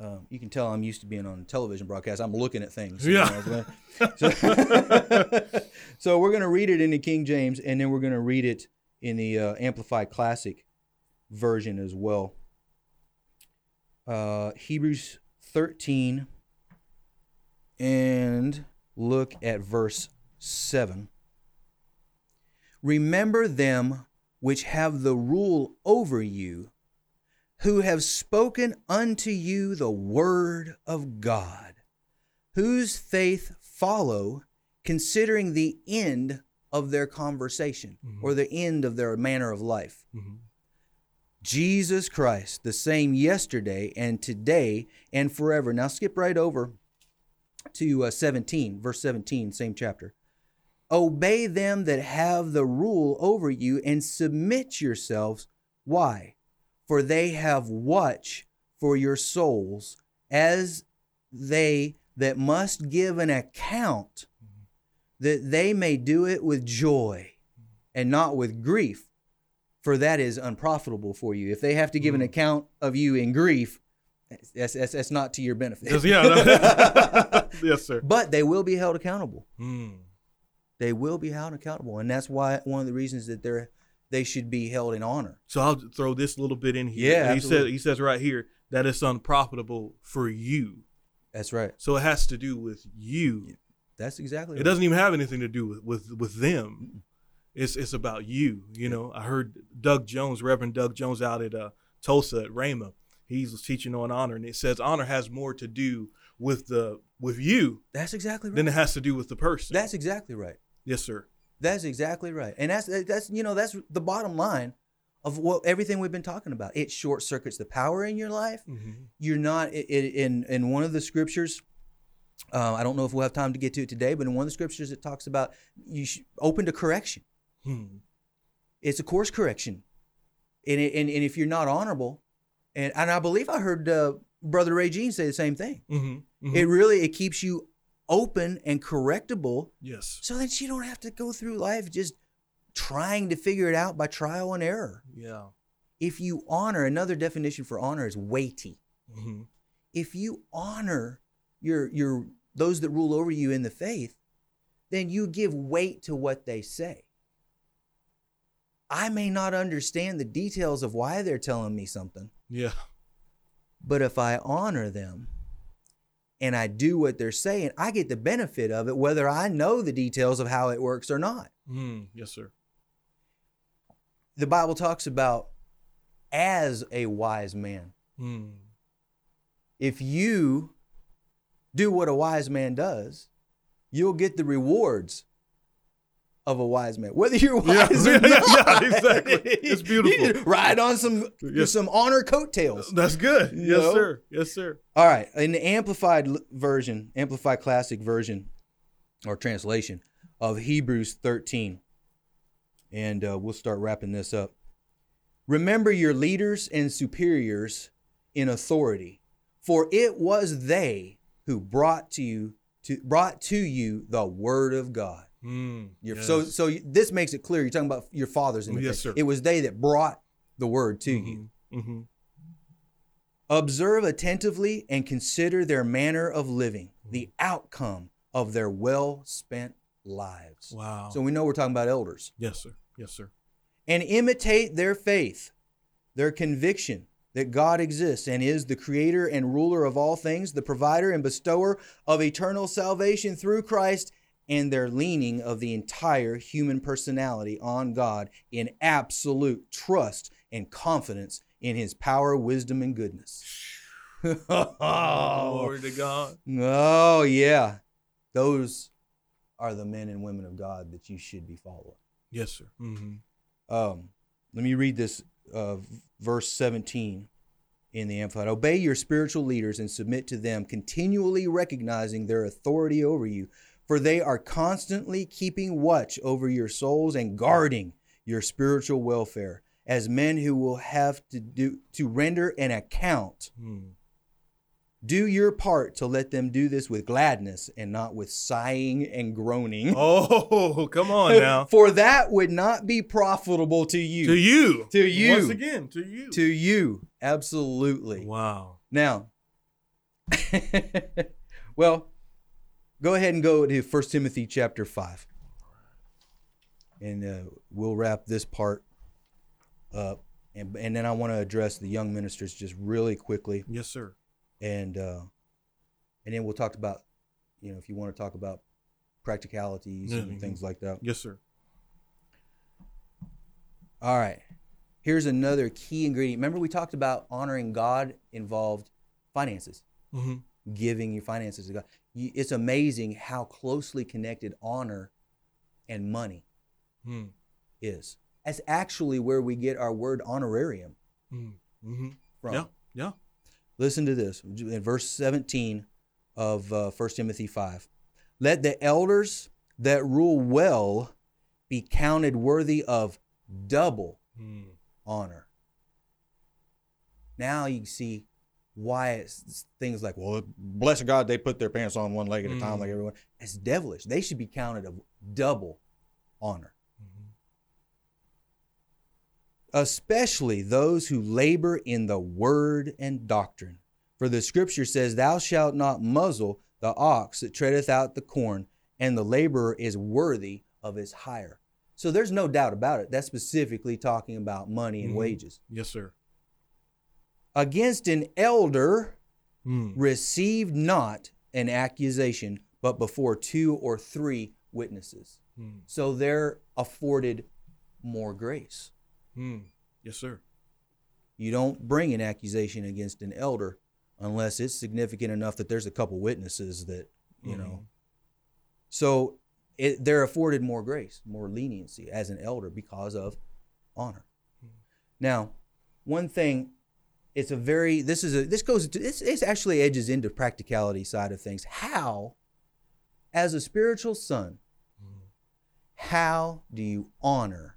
Um, you can tell I'm used to being on a television broadcast. I'm looking at things. Yeah. You know so, so, we're going to read it in the King James, and then we're going to read it in the uh, Amplified Classic version as well uh, Hebrews 13 and look at verse 7. Remember them which have the rule over you, who have spoken unto you the word of God, whose faith follow, considering the end of their conversation mm-hmm. or the end of their manner of life. Mm-hmm. Jesus Christ, the same yesterday and today and forever. Now skip right over to uh, 17, verse 17, same chapter. Obey them that have the rule over you and submit yourselves. Why? For they have watch for your souls as they that must give an account, that they may do it with joy and not with grief for that is unprofitable for you. If they have to give an mm. account of you in grief, that's, that's, that's not to your benefit. yeah. yes, sir. But they will be held accountable. Mm. They will be held accountable, and that's why one of the reasons that they're they should be held in honor. So I'll throw this little bit in here. Yeah, he says he says right here that it's unprofitable for you. That's right. So it has to do with you. That's exactly. It right. doesn't even have anything to do with with, with them. It's it's about you. You know, I heard Doug Jones, Reverend Doug Jones, out at uh, Tulsa at Rhema. He's teaching on honor, and it says honor has more to do with the with you. That's exactly right. Than it has to do with the person. That's exactly right. Yes, sir. That's exactly right, and that's that's you know that's the bottom line of what everything we've been talking about. It short circuits the power in your life. Mm-hmm. You're not it, it, in in one of the scriptures. Uh, I don't know if we'll have time to get to it today, but in one of the scriptures it talks about you open to correction. Hmm. It's a course correction, and, and and if you're not honorable, and and I believe I heard uh, Brother Ray Jean say the same thing. Mm-hmm. Mm-hmm. It really it keeps you open and correctable. Yes. So that you don't have to go through life just trying to figure it out by trial and error. Yeah. If you honor, another definition for honor is weighty. Mm-hmm. If you honor your your those that rule over you in the faith, then you give weight to what they say. I may not understand the details of why they're telling me something. Yeah. But if I honor them and I do what they're saying, I get the benefit of it, whether I know the details of how it works or not. Mm, yes, sir. The Bible talks about as a wise man. Mm. If you do what a wise man does, you'll get the rewards of a wise man. Whether you're wise yeah, or not, yeah, exactly. It's beautiful. ride on some yes. some honor coattails. That's good. Yes, know? sir. Yes, sir. All right, in the amplified version, amplified classic version, or translation of Hebrews 13, and uh, we'll start wrapping this up. Remember your leaders and superiors in authority, for it was they who brought to you to brought to you the word of God. Mm, yes. So so this makes it clear. You're talking about your fathers in the yes, faith. sir. It was they that brought the word to mm-hmm. you. Mm-hmm. Observe attentively and consider their manner of living, the outcome of their well spent lives. Wow. So we know we're talking about elders. Yes, sir. Yes, sir. And imitate their faith, their conviction that God exists and is the creator and ruler of all things, the provider and bestower of eternal salvation through Christ, and their leaning of the entire human personality on God in absolute trust and confidence in his power, wisdom, and goodness. Glory to God. Oh, yeah. Those are the men and women of God that you should be following. Yes, sir. Mm-hmm. Um, let me read this uh, verse 17 in the Amplified. Obey your spiritual leaders and submit to them, continually recognizing their authority over you, for they are constantly keeping watch over your souls and guarding your spiritual welfare as men who will have to do to render an account. Mm. Do your part to let them do this with gladness and not with sighing and groaning. Oh, come on now. For that would not be profitable to you. To you. To you. Once again, to you. To you. Absolutely. Wow. Now, well, go ahead and go to 1 Timothy chapter 5. And uh, we'll wrap this part up. And, and then I want to address the young ministers just really quickly. Yes, sir. And uh, and then we'll talk about, you know, if you want to talk about practicalities Yeah, and things like that. Yes, sir. All right. Here's another key ingredient. Remember, we talked about honoring God involved finances, Mm-hmm. giving your finances to God. You- It's amazing how closely connected honor and money Mm. is. That's actually where we get our word honorarium Mm-hmm. from. Yeah. Yeah. Listen to this in verse 17 of uh, 1 Timothy 5. Let the elders that rule well be counted worthy of double Mm. honor. Now you see why it's things like, well, bless God, they put their pants on one leg at a time Mm. like everyone. It's devilish. They should be counted of double honor. Mhm. especially those who labor in the word and doctrine. For the scripture says, Thou shalt not muzzle the ox that treadeth out the corn, and the laborer is worthy of his hire. So there's no doubt about it. That's specifically talking about money and Mhm. wages. Yes, sir. Against an elder, Mm. receive not an accusation, but before two or three witnesses. Mm. So they're afforded more grace. Mm. Yes, sir. You don't bring an accusation against an elder unless it's significant enough that there's a couple witnesses that, you Mhm. know. So it, they're afforded more grace, more leniency as an elder because of honor. Mhm. Now, one thing, it's a very this is a this goes to this this actually edges into practicality side of things. How, as a spiritual son, Mm. how do you honor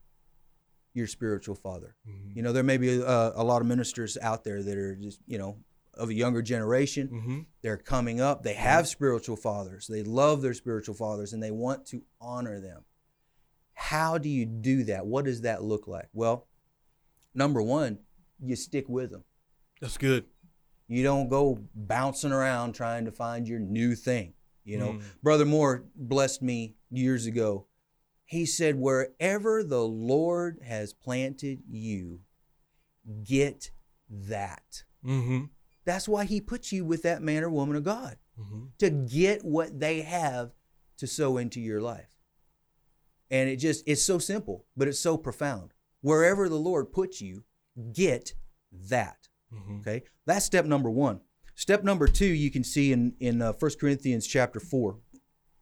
your spiritual father? Mhm. You know, there may be a, a lot of ministers out there that are just, you know, of a younger generation. Mhm. They're coming up. They have spiritual fathers. They love their spiritual fathers and they want to honor them. How do you do that? What does that look like? Well, number one, you stick with them. That's good. You don't go bouncing around trying to find your new thing. You know, Mm. Brother Moore blessed me years ago. He said, Wherever the Lord has planted you, get that. Mm-hmm. That's why he puts you with that man or woman of God Mm-hmm. to get what they have to sow into your life. And it just, it's so simple, but it's so profound. Wherever the Lord puts you, get that. Mm-hmm. Okay, that's step number one. Step number two, you can see in in uh, 1 Corinthians chapter four.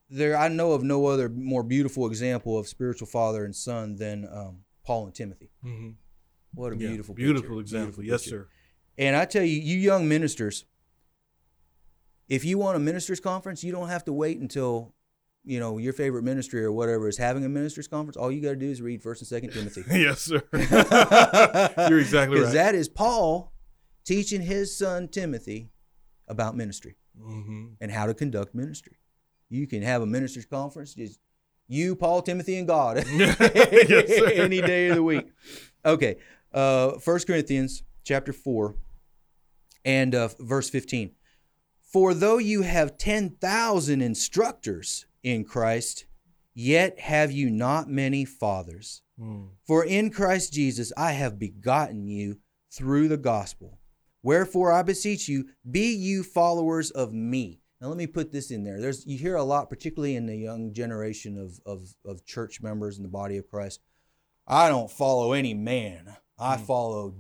There, I know of no other more beautiful example of spiritual father and son than um, Paul and Timothy. Mm-hmm. What a Yeah, beautiful, beautiful picture. example. Beautiful yes, picture. sir. And I tell you, you young ministers, if you want a ministers conference, you don't have to wait until you know your favorite ministry or whatever is having a ministers conference, all you got to do is read First and Second Timothy. yes, sir. You're exactly right. Because that is Paul teaching his son Timothy about ministry mm-hmm. and how to conduct ministry. You can have a ministers conference, just you, Paul, Timothy, and God, any day of the week. Okay, uh, Corinthians chapter four and uh, verse fifteen. For though you have ten thousand instructors in Christ, yet have you not many fathers. Mm. For in Christ Jesus I have begotten you through the gospel. Wherefore I beseech you, be you followers of me. Now let me put this in there. There's you hear a lot, particularly in the young generation of, of, of church members in the body of Christ. I don't follow any man. I Mm. follow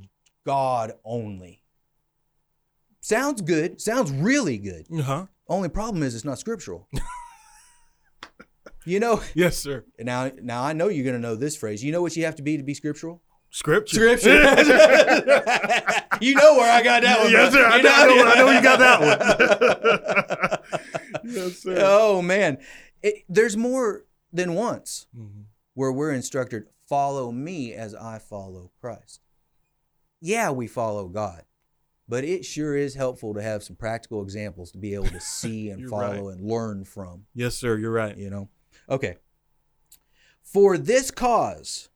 God only. Sounds good. Sounds really good. Uh-huh. Only problem is it's not scriptural. you know, Yes, sir. now now I know you're gonna know this phrase. You know what you have to be to be scriptural? Scripture. Scripture. you know where I got that one. yes, sir. I know, I know, I know you got that one. yes, sir. oh man, It- there's more than once Mhm. where we're instructed, "Follow me as I follow Christ." Yeah, we follow God, but it sure is helpful to have some practical examples to be able to see and follow right. and learn from. Yes, sir. You're right. You know. Okay. For this cause,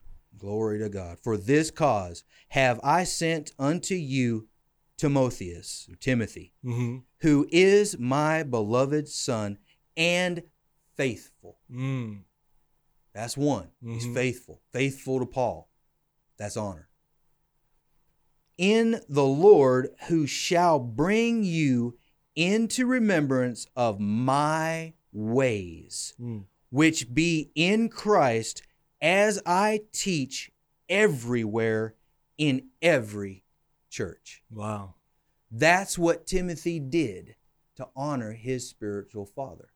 glory to God. For this cause have I sent unto you Timotheus, Timothy, Mm-hmm. who is my beloved son and faithful. Mm. That's one. He's Mhm. faithful. Faithful to Paul. That's honor. In the Lord, who shall bring you into remembrance of my ways, Mm. which be in Christ, as I teach everywhere in every church. Wow. That's what Timothy did to honor his spiritual father.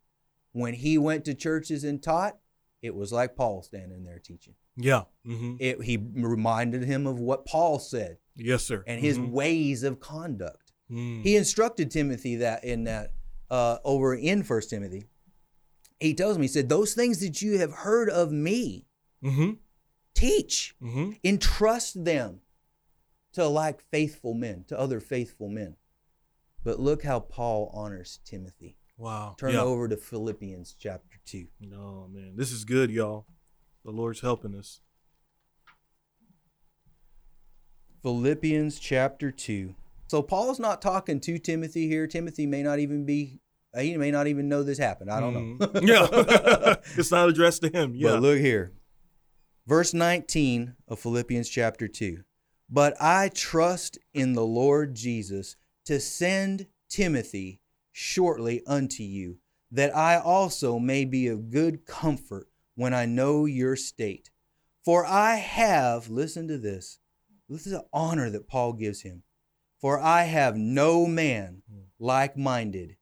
When he went to churches and taught, it was like Paul standing there teaching. Yeah. Mm-hmm. It, he reminded him of what Paul said Yes, sir. and his Mhm. ways of conduct. Mm. He instructed Timothy that in that uh, over in First Timothy. He tells him, he said, "Those things that you have heard of me, Mm-hmm. teach, Mm-hmm. entrust them to like faithful men, to other faithful men." But look how Paul honors Timothy. Wow. Turn yeah. over to Philippians chapter 2. No, man. This is good, y'all. The Lord's helping us. Philippians chapter 2. So Paul's not talking to Timothy here. Timothy may not even be he may not even know this happened. I don't know. Mhm. yeah. it's not addressed to him. Yeah. But look here. Verse 19 of Philippians chapter 2. But I trust in the Lord Jesus to send Timothy shortly unto you, that I also may be of good comfort when I know your state. For I have, listen to this, this is an honor that Paul gives him. For I have no man like minded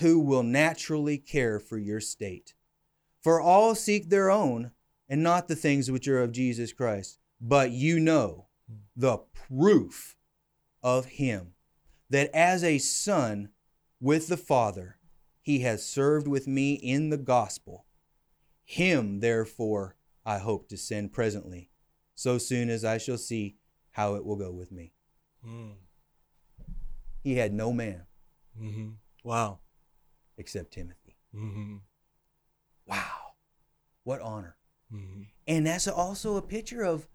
who will naturally care for your state. For all seek their own, and not the things which are of Jesus Christ. But you know the proof of him, that as a son with the Father, he has served with me in the gospel. Him, therefore, I hope to send presently, so soon as I shall see how it will go with me. Mm. He had no man Mm-hmm. Wow. except Timothy. Mm-hmm. Wow. What honor. Mm-hmm. And that's also a picture of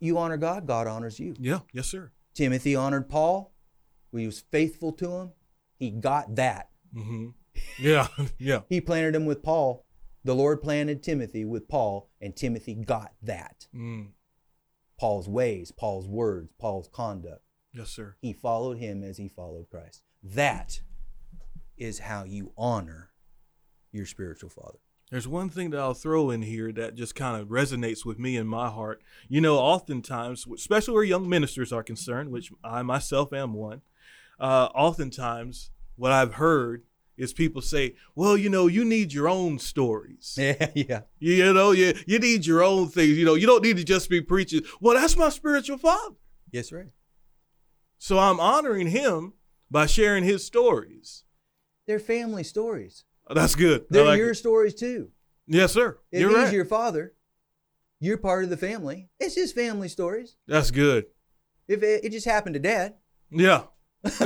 you honor God, God honors you. Yeah. Yes, sir. Timothy honored Paul. He was faithful to him. He got that. Mm-hmm. Yeah. yeah. He planted him with Paul. The Lord planted Timothy with Paul, and Timothy got that. Mm. Paul's ways, Paul's words, Paul's conduct. Yes, sir. He followed him as he followed Christ. That is how you honor your spiritual father. There's one thing that I'll throw in here that just kind of resonates with me in my heart. You know, oftentimes, especially where young ministers are concerned, which I myself am one, uh, oftentimes what I've heard is people say, well, you know, you need your own stories. Yeah, yeah. You know, you, you need your own things. You know, you don't need to just be preaching. Well, that's my spiritual father. Yes, right. So I'm honoring him by sharing his stories. They're family stories. That's good. They're like your it. stories too. Yes, sir. If You're he's right. your father, you're part of the family. It's just family stories. That's good. If it, it just happened to dad, Yeah.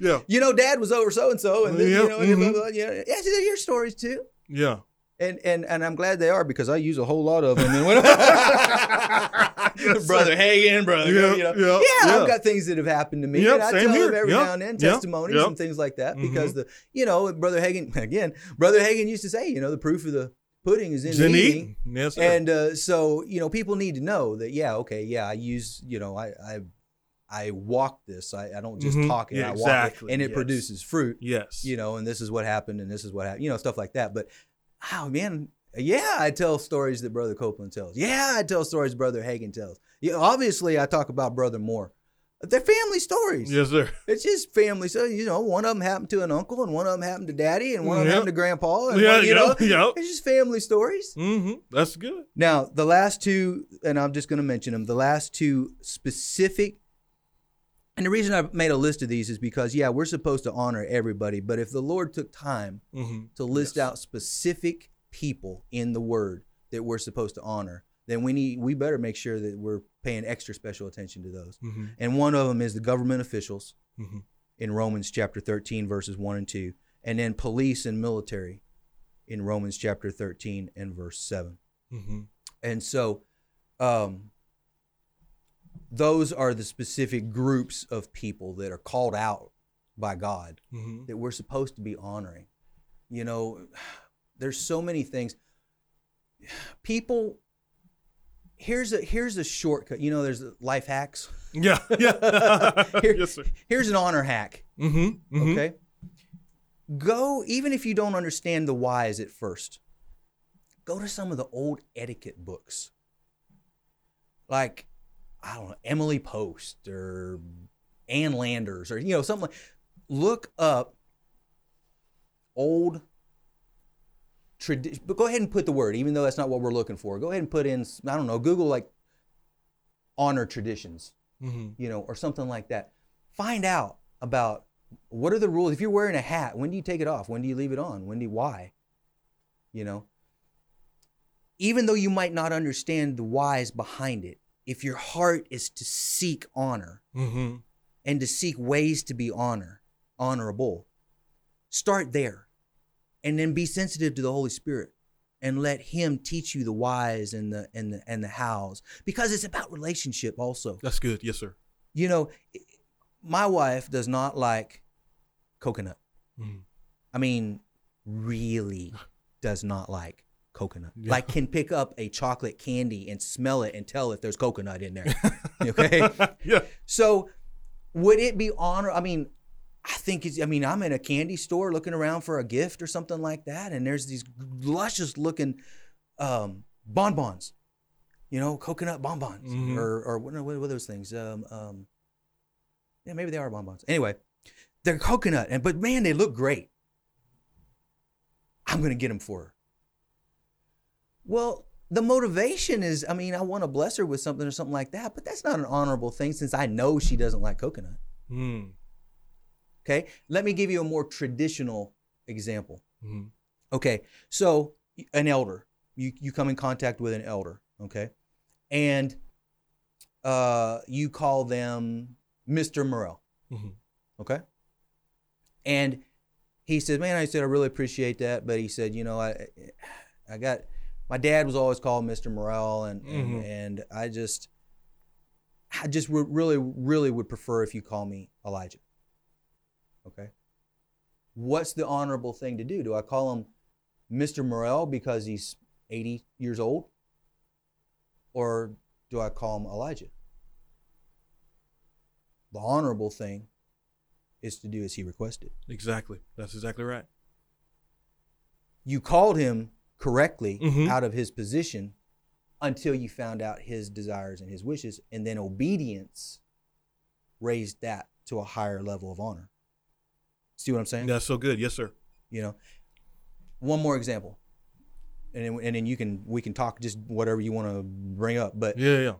yeah. you know, dad was over so and so, and then, Yep, you know, and blah, mhm. blah, yeah, yeah, they're your stories too. Yeah. And and and I'm glad they are because I use a whole lot of them. Yes, brother. Hagin, brother, Yeah, you know, yeah, yeah, yeah. I've got things that have happened to me, Yep, and I tell here. them every Yep, now and then yep, testimonies yep. and things like that Mhm. because the you know brother Hagin again, brother Hagin used to say, you know, the proof of the pudding is in the eating. Yes, sir. And uh, so, you know, people need to know that, yeah, okay, yeah, I use, you know, I I, I walk this. I, I don't just Mhm. talk it, Yeah, I walk exactly, it, and it yes. produces fruit, yes. you know, and this is what happened, and this is what happened, you know, stuff like that. But, oh, man, yeah, I tell stories that Brother Copeland tells. Yeah, I tell stories Brother Hagin tells. Yeah, obviously, I talk about Brother Moore. They're family stories. Yes, sir. It's just family. So, you know, one of them happened to an uncle, and one of them happened to daddy, and one of them happened to grandpa. And Yeah, one, you know, yep, yep. it's just family stories. Mm-hmm. That's good. Now, the last two, and I'm just going to mention them, the last two specific, and the reason I made a list of these is because, yeah, we're supposed to honor everybody, but if the Lord took time Mm-hmm. to list Yes. out specific people in the Word that we're supposed to honor, then we need we better make sure that we're paying extra special attention to those. Mm-hmm. And one of them is the government officials Mm-hmm. in Romans chapter 13 verses 1 and 2, and then police and military in Romans chapter 13 and verse 7. Mm-hmm. And so, um, those are the specific groups of people that are called out by God Mm-hmm. that we're supposed to be honoring. You know, there's so many things. People, here's a here's a shortcut. You know, there's life hacks. Yeah. Yeah. Here- yes, sir. Here's an honor hack. Mm-hmm. mm-hmm. Okay, go even if you don't understand the whys at first. Go to some of the old etiquette books, like I don't know Emily Post or Ann Landers or you know something. Like, look up old tradition. But go ahead and put the word, even though that's not what we're looking for. Go ahead and put in I don't know Google like honor traditions Mm-hmm. you know, or something like that. Find out about what are the rules. If you're wearing a hat, when do you take it off? When do you leave it on? When do you, why? You know, even though you might not understand the whys behind it, if your heart is to seek honor Mm-hmm. and to seek ways to be honor, honorable, start there, and then be sensitive to the Holy Spirit and let Him teach you the whys and the and the and the hows because it's about relationship also. That's good. Yes, sir. You know, my wife does not like coconut. Mhm. I mean, really does not like coconut. Yeah. Like can pick up a chocolate candy and smell it and tell if there's coconut in there. okay? yeah. So, would it be honor? I mean, I think it's. I mean, I'm in a candy store looking around for a gift or something like that, and there's these luscious looking um, bonbons. You know, coconut bonbons, Mhm. or or what, what are those things? Um, um, yeah, maybe they are bonbons. Anyway, they're coconut, and but man, they look great. I'm gonna get them for her. Well, the motivation is, I mean, I want to bless her with something or something like that, but that's not an honorable thing since I know she doesn't like coconut. Mm. Okay, let me give you a more traditional example. Mm-hmm. Okay, so an elder, you you come in contact with an elder, okay, and uh, you call them Mister Morel, Mhm. okay, and he said, "Man, I said I really appreciate that, but he said, you know, I I got my dad was always called Mister Morel, and and, Mhm. and I just I just re- really really would prefer if you call me Elijah." Okay. What's the honorable thing to do? Do I call him Mr. Morel because he's 80 years old? Or do I call him Elijah? The honorable thing is to do as he requested. Exactly. That's exactly right. You called him correctly Mhm. out of his position until you found out his desires and his wishes, and then obedience raised that to a higher level of honor. See what I'm saying? That's so good. Yes, sir. you know one more example and then, and then you can we can talk just whatever you want to bring up but Yeah, yeah.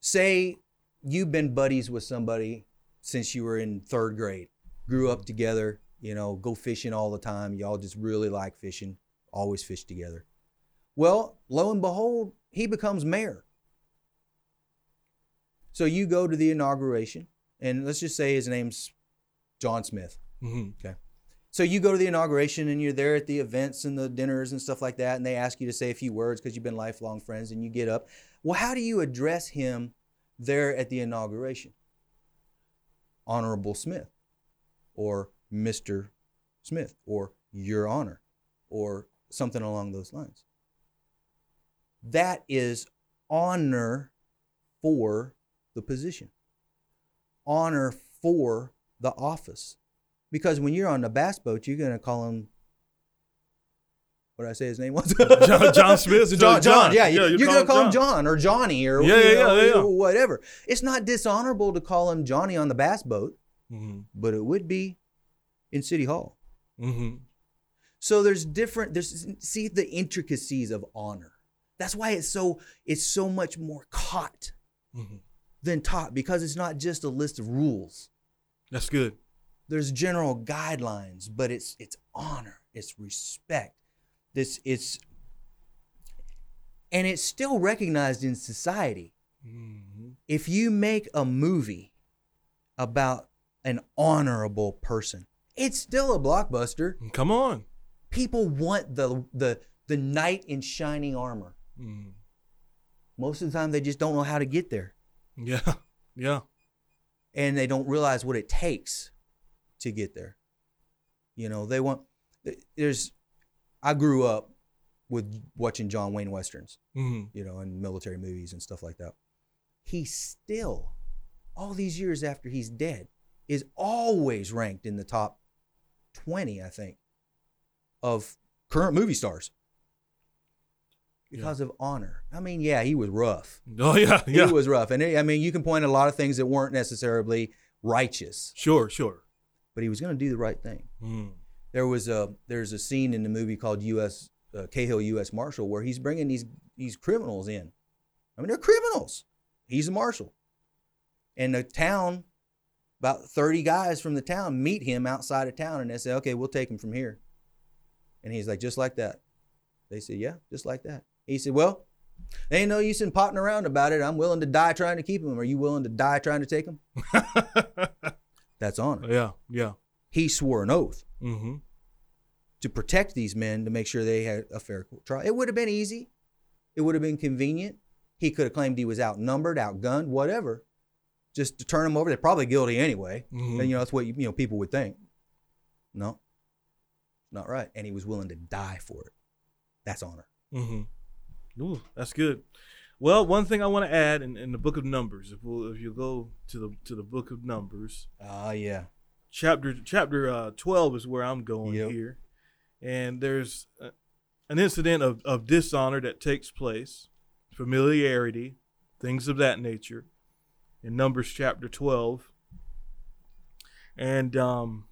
say you've been buddies with somebody since you were in third grade grew up together you know, go fishing all the time. Y'all just really like fishing, always fish together. Well, lo and behold, he becomes mayor. So you go to the inauguration, and let's just say his name's John Smith. Mm-hmm. Okay. So you go to the inauguration and you're there at the events and the dinners and stuff like that, and they ask you to say a few words because you've been lifelong friends, and you get up. Well, how do you address him there at the inauguration? Honorable Smith, or Mr. Smith, or Your Honor, or something along those lines. That is honor for the position, honor for the office. Because when you're on the bass boat, you're going to call him. What did I say his name was? John, John Smith. John, John, yeah. Yeah, you're you going to call him John or Johnny or Yeah, yeah, know, yeah, yeah, yeah. whatever. It's not dishonorable to call him Johnny on the bass boat, Mm-hmm. but it would be in City Hall. Mm-hmm. So there's different there's see the intricacies of honor. That's why it's so it's so much more caught Mm-hmm. than taught because it's not just a list of rules. That's good. There's general guidelines, but it's it's honor, it's respect. This it's and it's still recognized in society. Mm-hmm. If you make a movie about an honorable person, it's still a blockbuster. Come on. People want the the the knight in shining armor. Mm. Most of the time they just don't know how to get there Yeah. Yeah. and they don't realize what it takes to get there. You know, they want there's I grew up with watching John Wayne westerns, Mm-hmm. you know, and military movies and stuff like that. He still all these years after he's dead is always ranked in the top 20, I think, of current movie stars. Because of honor. I mean, yeah, he was rough. Oh yeah. Yeah. He was rough. And I mean, you can point a lot of things that weren't necessarily righteous, Sure. Sure. but he was going to do the right thing. Mm. There was a there's a scene in the movie called U.S. Uh, Cahill U.S. Marshal where he's bringing these these criminals in. I mean, they're criminals. He's a marshal, and the town, about thirty guys from the town meet him outside of town, and they say, "Okay, we'll take him from here." And he's like, "Just like that." They said, "Yeah, just like that." He said, "Well, ain't no use in potting around about it. I'm willing to die trying to keep him. Are you willing to die trying to take him?" That's honor. yeah. Yeah. He swore an oath Mm-hmm. to protect these men to make sure they had a fair trial. It would have been easy. It would have been convenient. He could have claimed he was outnumbered, outgunned, whatever, just to turn them over. They're probably guilty anyway. Mhm. And you know that's what you know people would think. No, not right. And he was willing to die for it. That's honor. Mm-hmm. Ooh, that's good. Well, one thing I want to add in, in the book of Numbers, if we'll, if you go to the to the book of Numbers, Ah, yeah. chapter chapter uh, twelve is where I'm going Yep. here, and there's a, an incident of, of dishonor that takes place, familiarity, things of that nature, in Numbers chapter twelve, and um,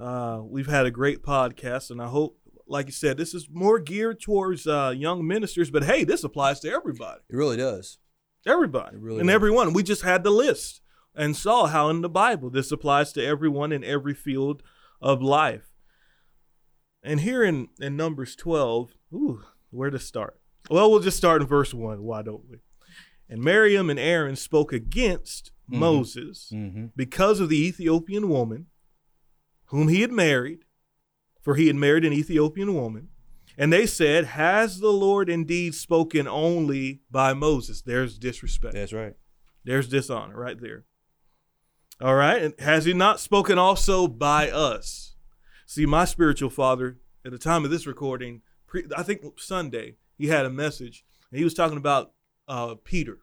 uh, we've had a great podcast, and I hope. Like you said, this is more geared towards uh, young ministers, but hey, this applies to everybody. It really does. Everybody. It really and does. everyone. We just had the list and saw how in the Bible this applies to everyone in every field of life. And here in, in Numbers 12, ooh, where to start? Well, we'll just start in verse 1. Why don't we? And Miriam and Aaron spoke against Mhm. Moses Mm-hmm. because of the Ethiopian woman whom he had married, for he had married an Ethiopian woman. And they said, Has the Lord indeed spoken only by Moses? There's disrespect. That's right. There's dishonor right there. All right. And has he not spoken also by us? See, my spiritual father, at the time of this recording, pre, I think Sunday, he had a message. And he was talking about uh, Peter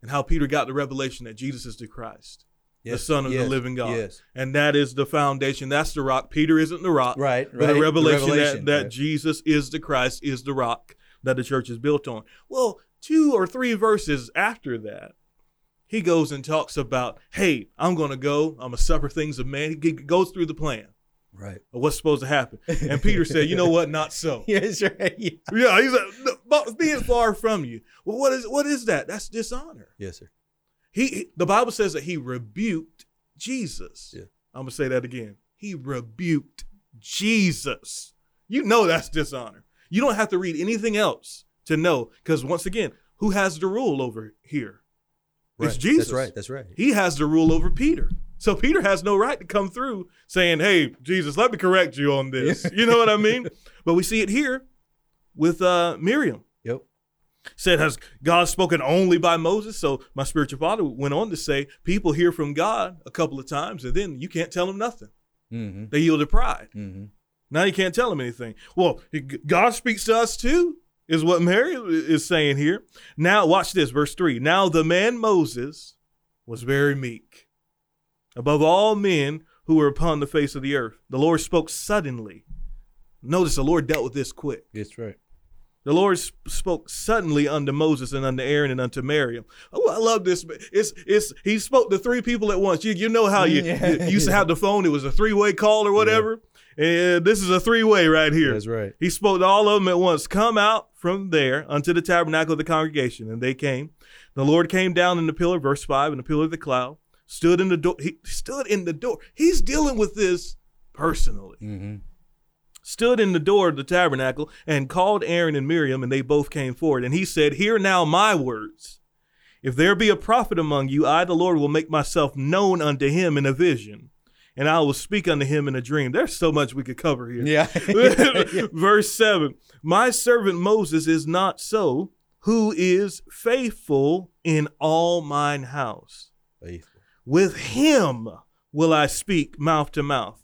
and how Peter got the revelation that Jesus is the Christ, the Son of the living God. Yes. And that is the foundation. That's the rock. Peter isn't the rock. Right. But right. the revelation, revelation, that, that. Jesus is the Christ is the rock that the church is built on. Well, two or three verses after that, he goes and talks about, hey, I'm going to go. I'm going to suffer things of man. He goes through the plan Right. what's supposed to happen. And Peter said, you know what? Not so. yes, right. Yeah. Yeah, he's like, "No, being far from you. Well, what is what is that? That's dishonor. Yes, sir. He, he- the Bible says that he rebuked Jesus. Yeah. I'm gonna say that again. he rebuked Jesus. You know that's dishonor. You don't have to read anything else to know, because once again, who has the rule over here? Right. It's Jesus. That's right. That's right. He has the rule over Peter. So Peter has no right to come through saying, Hey, Jesus, let me correct you on this. You know what I mean? But we see it here with uh, Miriam. Said, Has God spoken only by Moses? So my spiritual father went on to say, People hear from God a couple of times, and then you can't tell them nothing. Mm-hmm. They yield to pride. Mm-hmm. Now you can't tell them anything. Well, God speaks to us too, is what Mary is saying here. Now, watch this, verse 3. Now the man Moses was very meek. Above all men who were upon the face of the earth, the Lord spoke suddenly. Notice the Lord dealt with this quick. That's right. The Lord spoke suddenly unto Moses and unto Aaron and unto Miriam. Oh, I love this. It's it's he spoke to three people at once. You you know how you, yeah. you used to have the phone. It was a three way call or whatever. Yeah. And this is a three way right here. That's right. He spoke to all of them at once. Come out from there unto the tabernacle of the congregation, and they came. The Lord came down in the pillar, verse five, in the pillar of the cloud. Stood in the door. He stood in the door. He's dealing with this personally. Mm-hmm stood in the door of the tabernacle and called Aaron and Miriam, and they both came forward. And he said, Hear now my words. If there be a prophet among you, I, the Lord, will make myself known unto him in a vision, and I will speak unto him in a dream. There's so much we could cover here. Yeah. Verse 7 My servant Moses is not so, who is faithful in all mine house. Faithful. With him will I speak mouth to mouth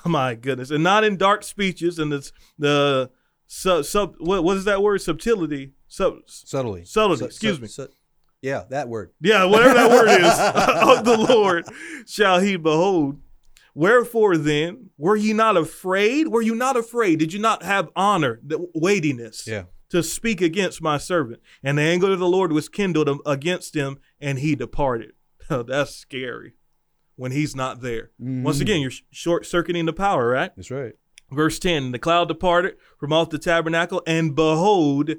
my goodness, and not in dark speeches and it's the sub sub what, what is that word subtlety sub subtly subtlety. excuse me. Su- yeah, that word. Yeah, whatever that word is of the Lord shall he behold. Wherefore then were ye not afraid? Were you not afraid? Did you not have honor, the weightiness? Yeah. To speak against my servant, and the anger of the Lord was kindled against him, and he departed. Oh, that's scary when he's not there. Mm-hmm. Once again, you're short circuiting the power, right? That's right. Verse 10 The cloud departed from off the tabernacle, and behold,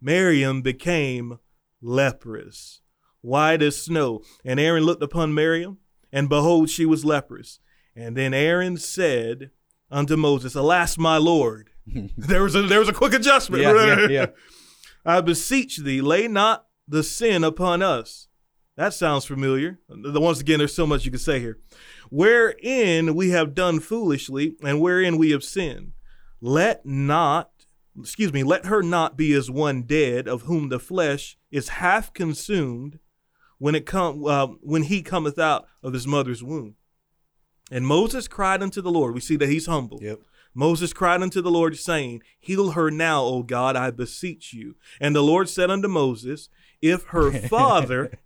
Miriam became leprous, white as snow. And Aaron looked upon Miriam, and behold, she was leprous. And then Aaron said unto Moses, Alas, my Lord. there was a there was a quick adjustment. Yeah, yeah, yeah. I beseech thee, lay not the sin upon us that sounds familiar. Once again, there's so much you can say here. Wherein we have done foolishly, and wherein we have sinned. Let not, excuse me, let her not be as one dead, of whom the flesh is half consumed when it come uh, when he cometh out of his mother's womb. And Moses cried unto the Lord. We see that he's humble. Yep. Moses cried unto the Lord, saying, Heal her now, O God, I beseech you. And the Lord said unto Moses, If her father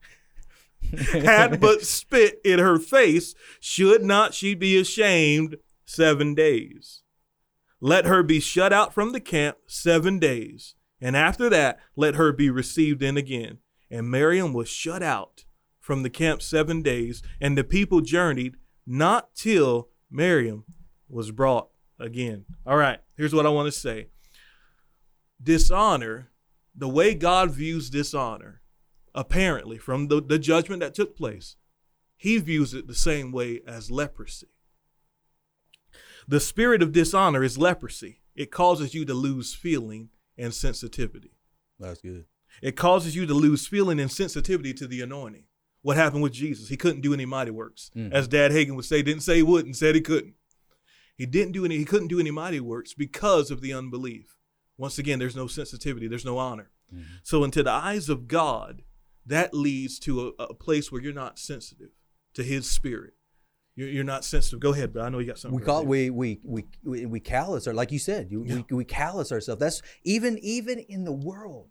had but spit in her face, should not she be ashamed seven days? Let her be shut out from the camp seven days, and after that, let her be received in again. And Miriam was shut out from the camp seven days, and the people journeyed not till Miriam was brought again. All right, here's what I want to say dishonor, the way God views dishonor, apparently, from the, the judgment that took place, he views it the same way as leprosy. The spirit of dishonor is leprosy. It causes you to lose feeling and sensitivity. That's good. It causes you to lose feeling and sensitivity to the anointing. What happened with Jesus? He couldn't do any mighty works. Mm. As Dad Hagin would say, didn't say he wouldn't, said he couldn't. He didn't do any, he couldn't do any mighty works because of the unbelief. Once again, there's no sensitivity, there's no honor. Mm. So, into the eyes of God, that leads to a, a place where you're not sensitive to His Spirit. You're, you're not sensitive. Go ahead, but I know you got something. We call we, we we we we callous, or like you said, you, yeah. we we callous ourselves. That's even even in the world.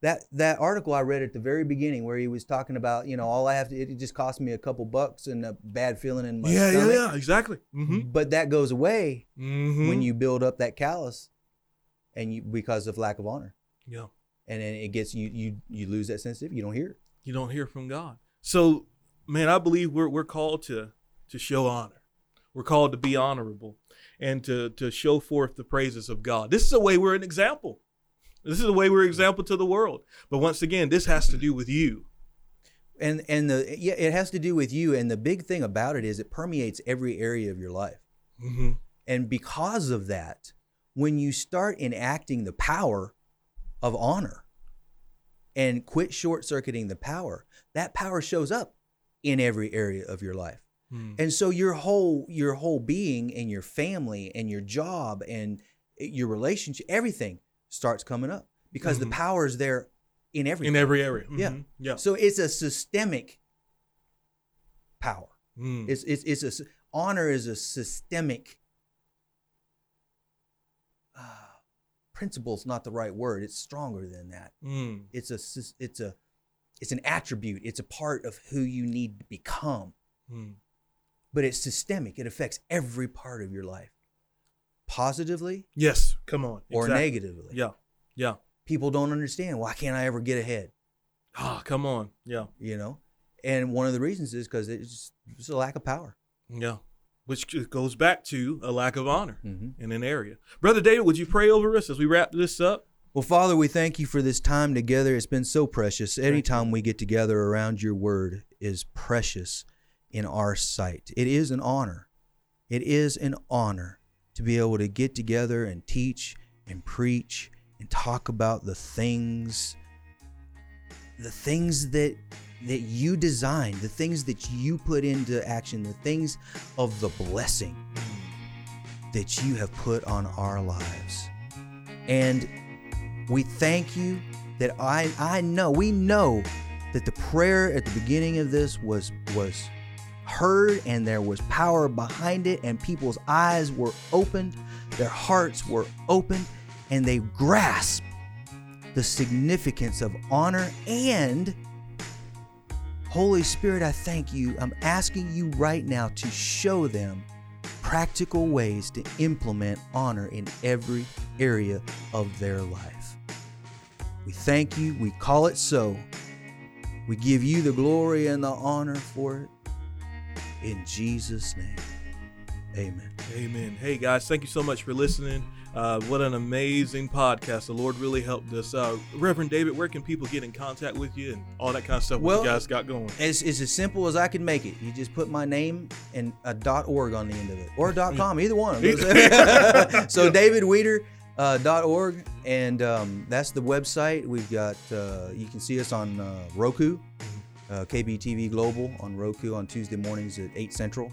That that article I read at the very beginning where he was talking about, you know, all I have to it just cost me a couple bucks and a bad feeling in my yeah, stomach. Yeah, yeah, exactly. Mm-hmm. But that goes away mm-hmm. when you build up that callous, and you because of lack of honor. Yeah and then it gets you you you lose that sensitivity. You don't hear. You don't hear from God. So, man, I believe we're we're called to to show honor. We're called to be honorable and to to show forth the praises of God. This is a way we're an example. This is the way we're an example to the world. But once again, this has to do with you. And and the yeah, it has to do with you. And the big thing about it is it permeates every area of your life. Mm-hmm. And because of that, when you start enacting the power of honor and quit short circuiting the power, that power shows up in every area of your life. Mm. And so your whole your whole being and your family and your job and your relationship, everything starts coming up because mm-hmm. the power is there in every in every area. Mm-hmm. Yeah, yeah. So it's a systemic power. Mm. It's it's it's a honor is a systemic principle. Is not the right word. It's stronger than that. Mm. It's a it's a it's an attribute. It's a part of who you need to become. Mm. But it's systemic. It affects every part of your life, positively. Yes, come on. Or exactly. negatively. Yeah, yeah people don't understand why can't I ever get ahead? Ah, oh, come on. Yeah. You know? And one of the reasons is because it's just a lack of power. Yeah. Which goes back to a lack of honor mm-hmm. in an area. Brother David, would you pray over us as we wrap this up? Well, Father, we thank you for this time together. It's been so precious. Any time we get together around your word is precious in our sight. It is an honor. It is an honor to be able to get together and teach and preach and talk about the things the things that that you designed, the things that you put into action, the things of the blessing that you have put on our lives. And we thank you that I I know, we know that the prayer at the beginning of this was was heard and there was power behind it and people's eyes were opened, their hearts were opened and they grasp the significance of honor and Holy Spirit, I thank you. I'm asking you right now to show them practical ways to implement honor in every area of their life. We thank you. We call it so. We give you the glory and the honor for it. In Jesus' name, amen. Amen. Hey, guys, thank you so much for listening. Uh, what an amazing podcast. The Lord really helped us. Uh, Reverend David, where can people get in contact with you and all that kind of stuff well, you guys got going? It's, it's as simple as I can make it. You just put my name and a .org on the end of it or .com, either one. so davidweeder.org, uh, .org, and um, that's the website. We've got, uh, you can see us on uh, Roku, uh, KBTV Global on Roku on Tuesday mornings at 8 Central.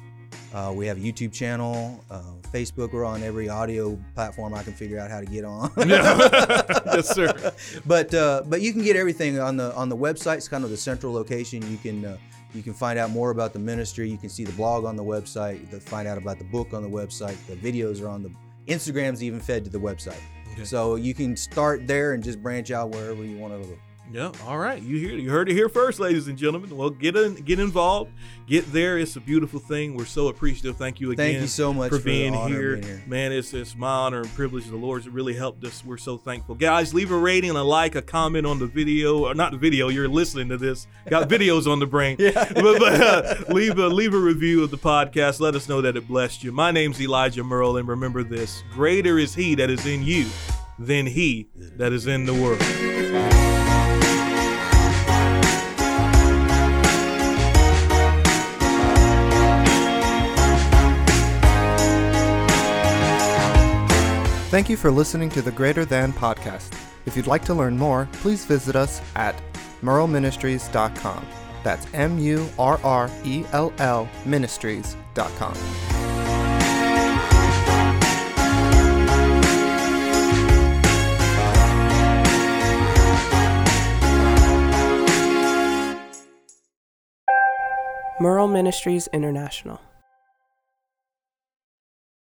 Uh, we have a YouTube channel, uh, Facebook. We're on every audio platform I can figure out how to get on. yes, sir. But uh, but you can get everything on the on the website. It's kind of the central location. You can uh, you can find out more about the ministry. You can see the blog on the website. find out about the book on the website. The videos are on the Instagram's even fed to the website. Okay. So you can start there and just branch out wherever you want to go. Yeah. All right. You hear you heard it here first, ladies and gentlemen. Well, get in, get involved, get there. It's a beautiful thing. We're so appreciative. Thank you again. Thank you so much for, for being, here. being, here. Man, it's it's my honor and privilege. The Lord's really helped us. We're so thankful. Guys, leave a rating, a like, a comment on the video, or not the video. You're listening to this. Got videos on the brain. yeah. but, but uh, leave a leave a review of the podcast. Let us know that it blessed you. My name's Elijah Murrell, and remember this: greater is He that is in you than He that is in the world. Thank you for listening to the Greater Than podcast. If you'd like to learn more, please visit us at murrellministries.com. That's M U R R E L L ministries.com. Murrell Ministries International.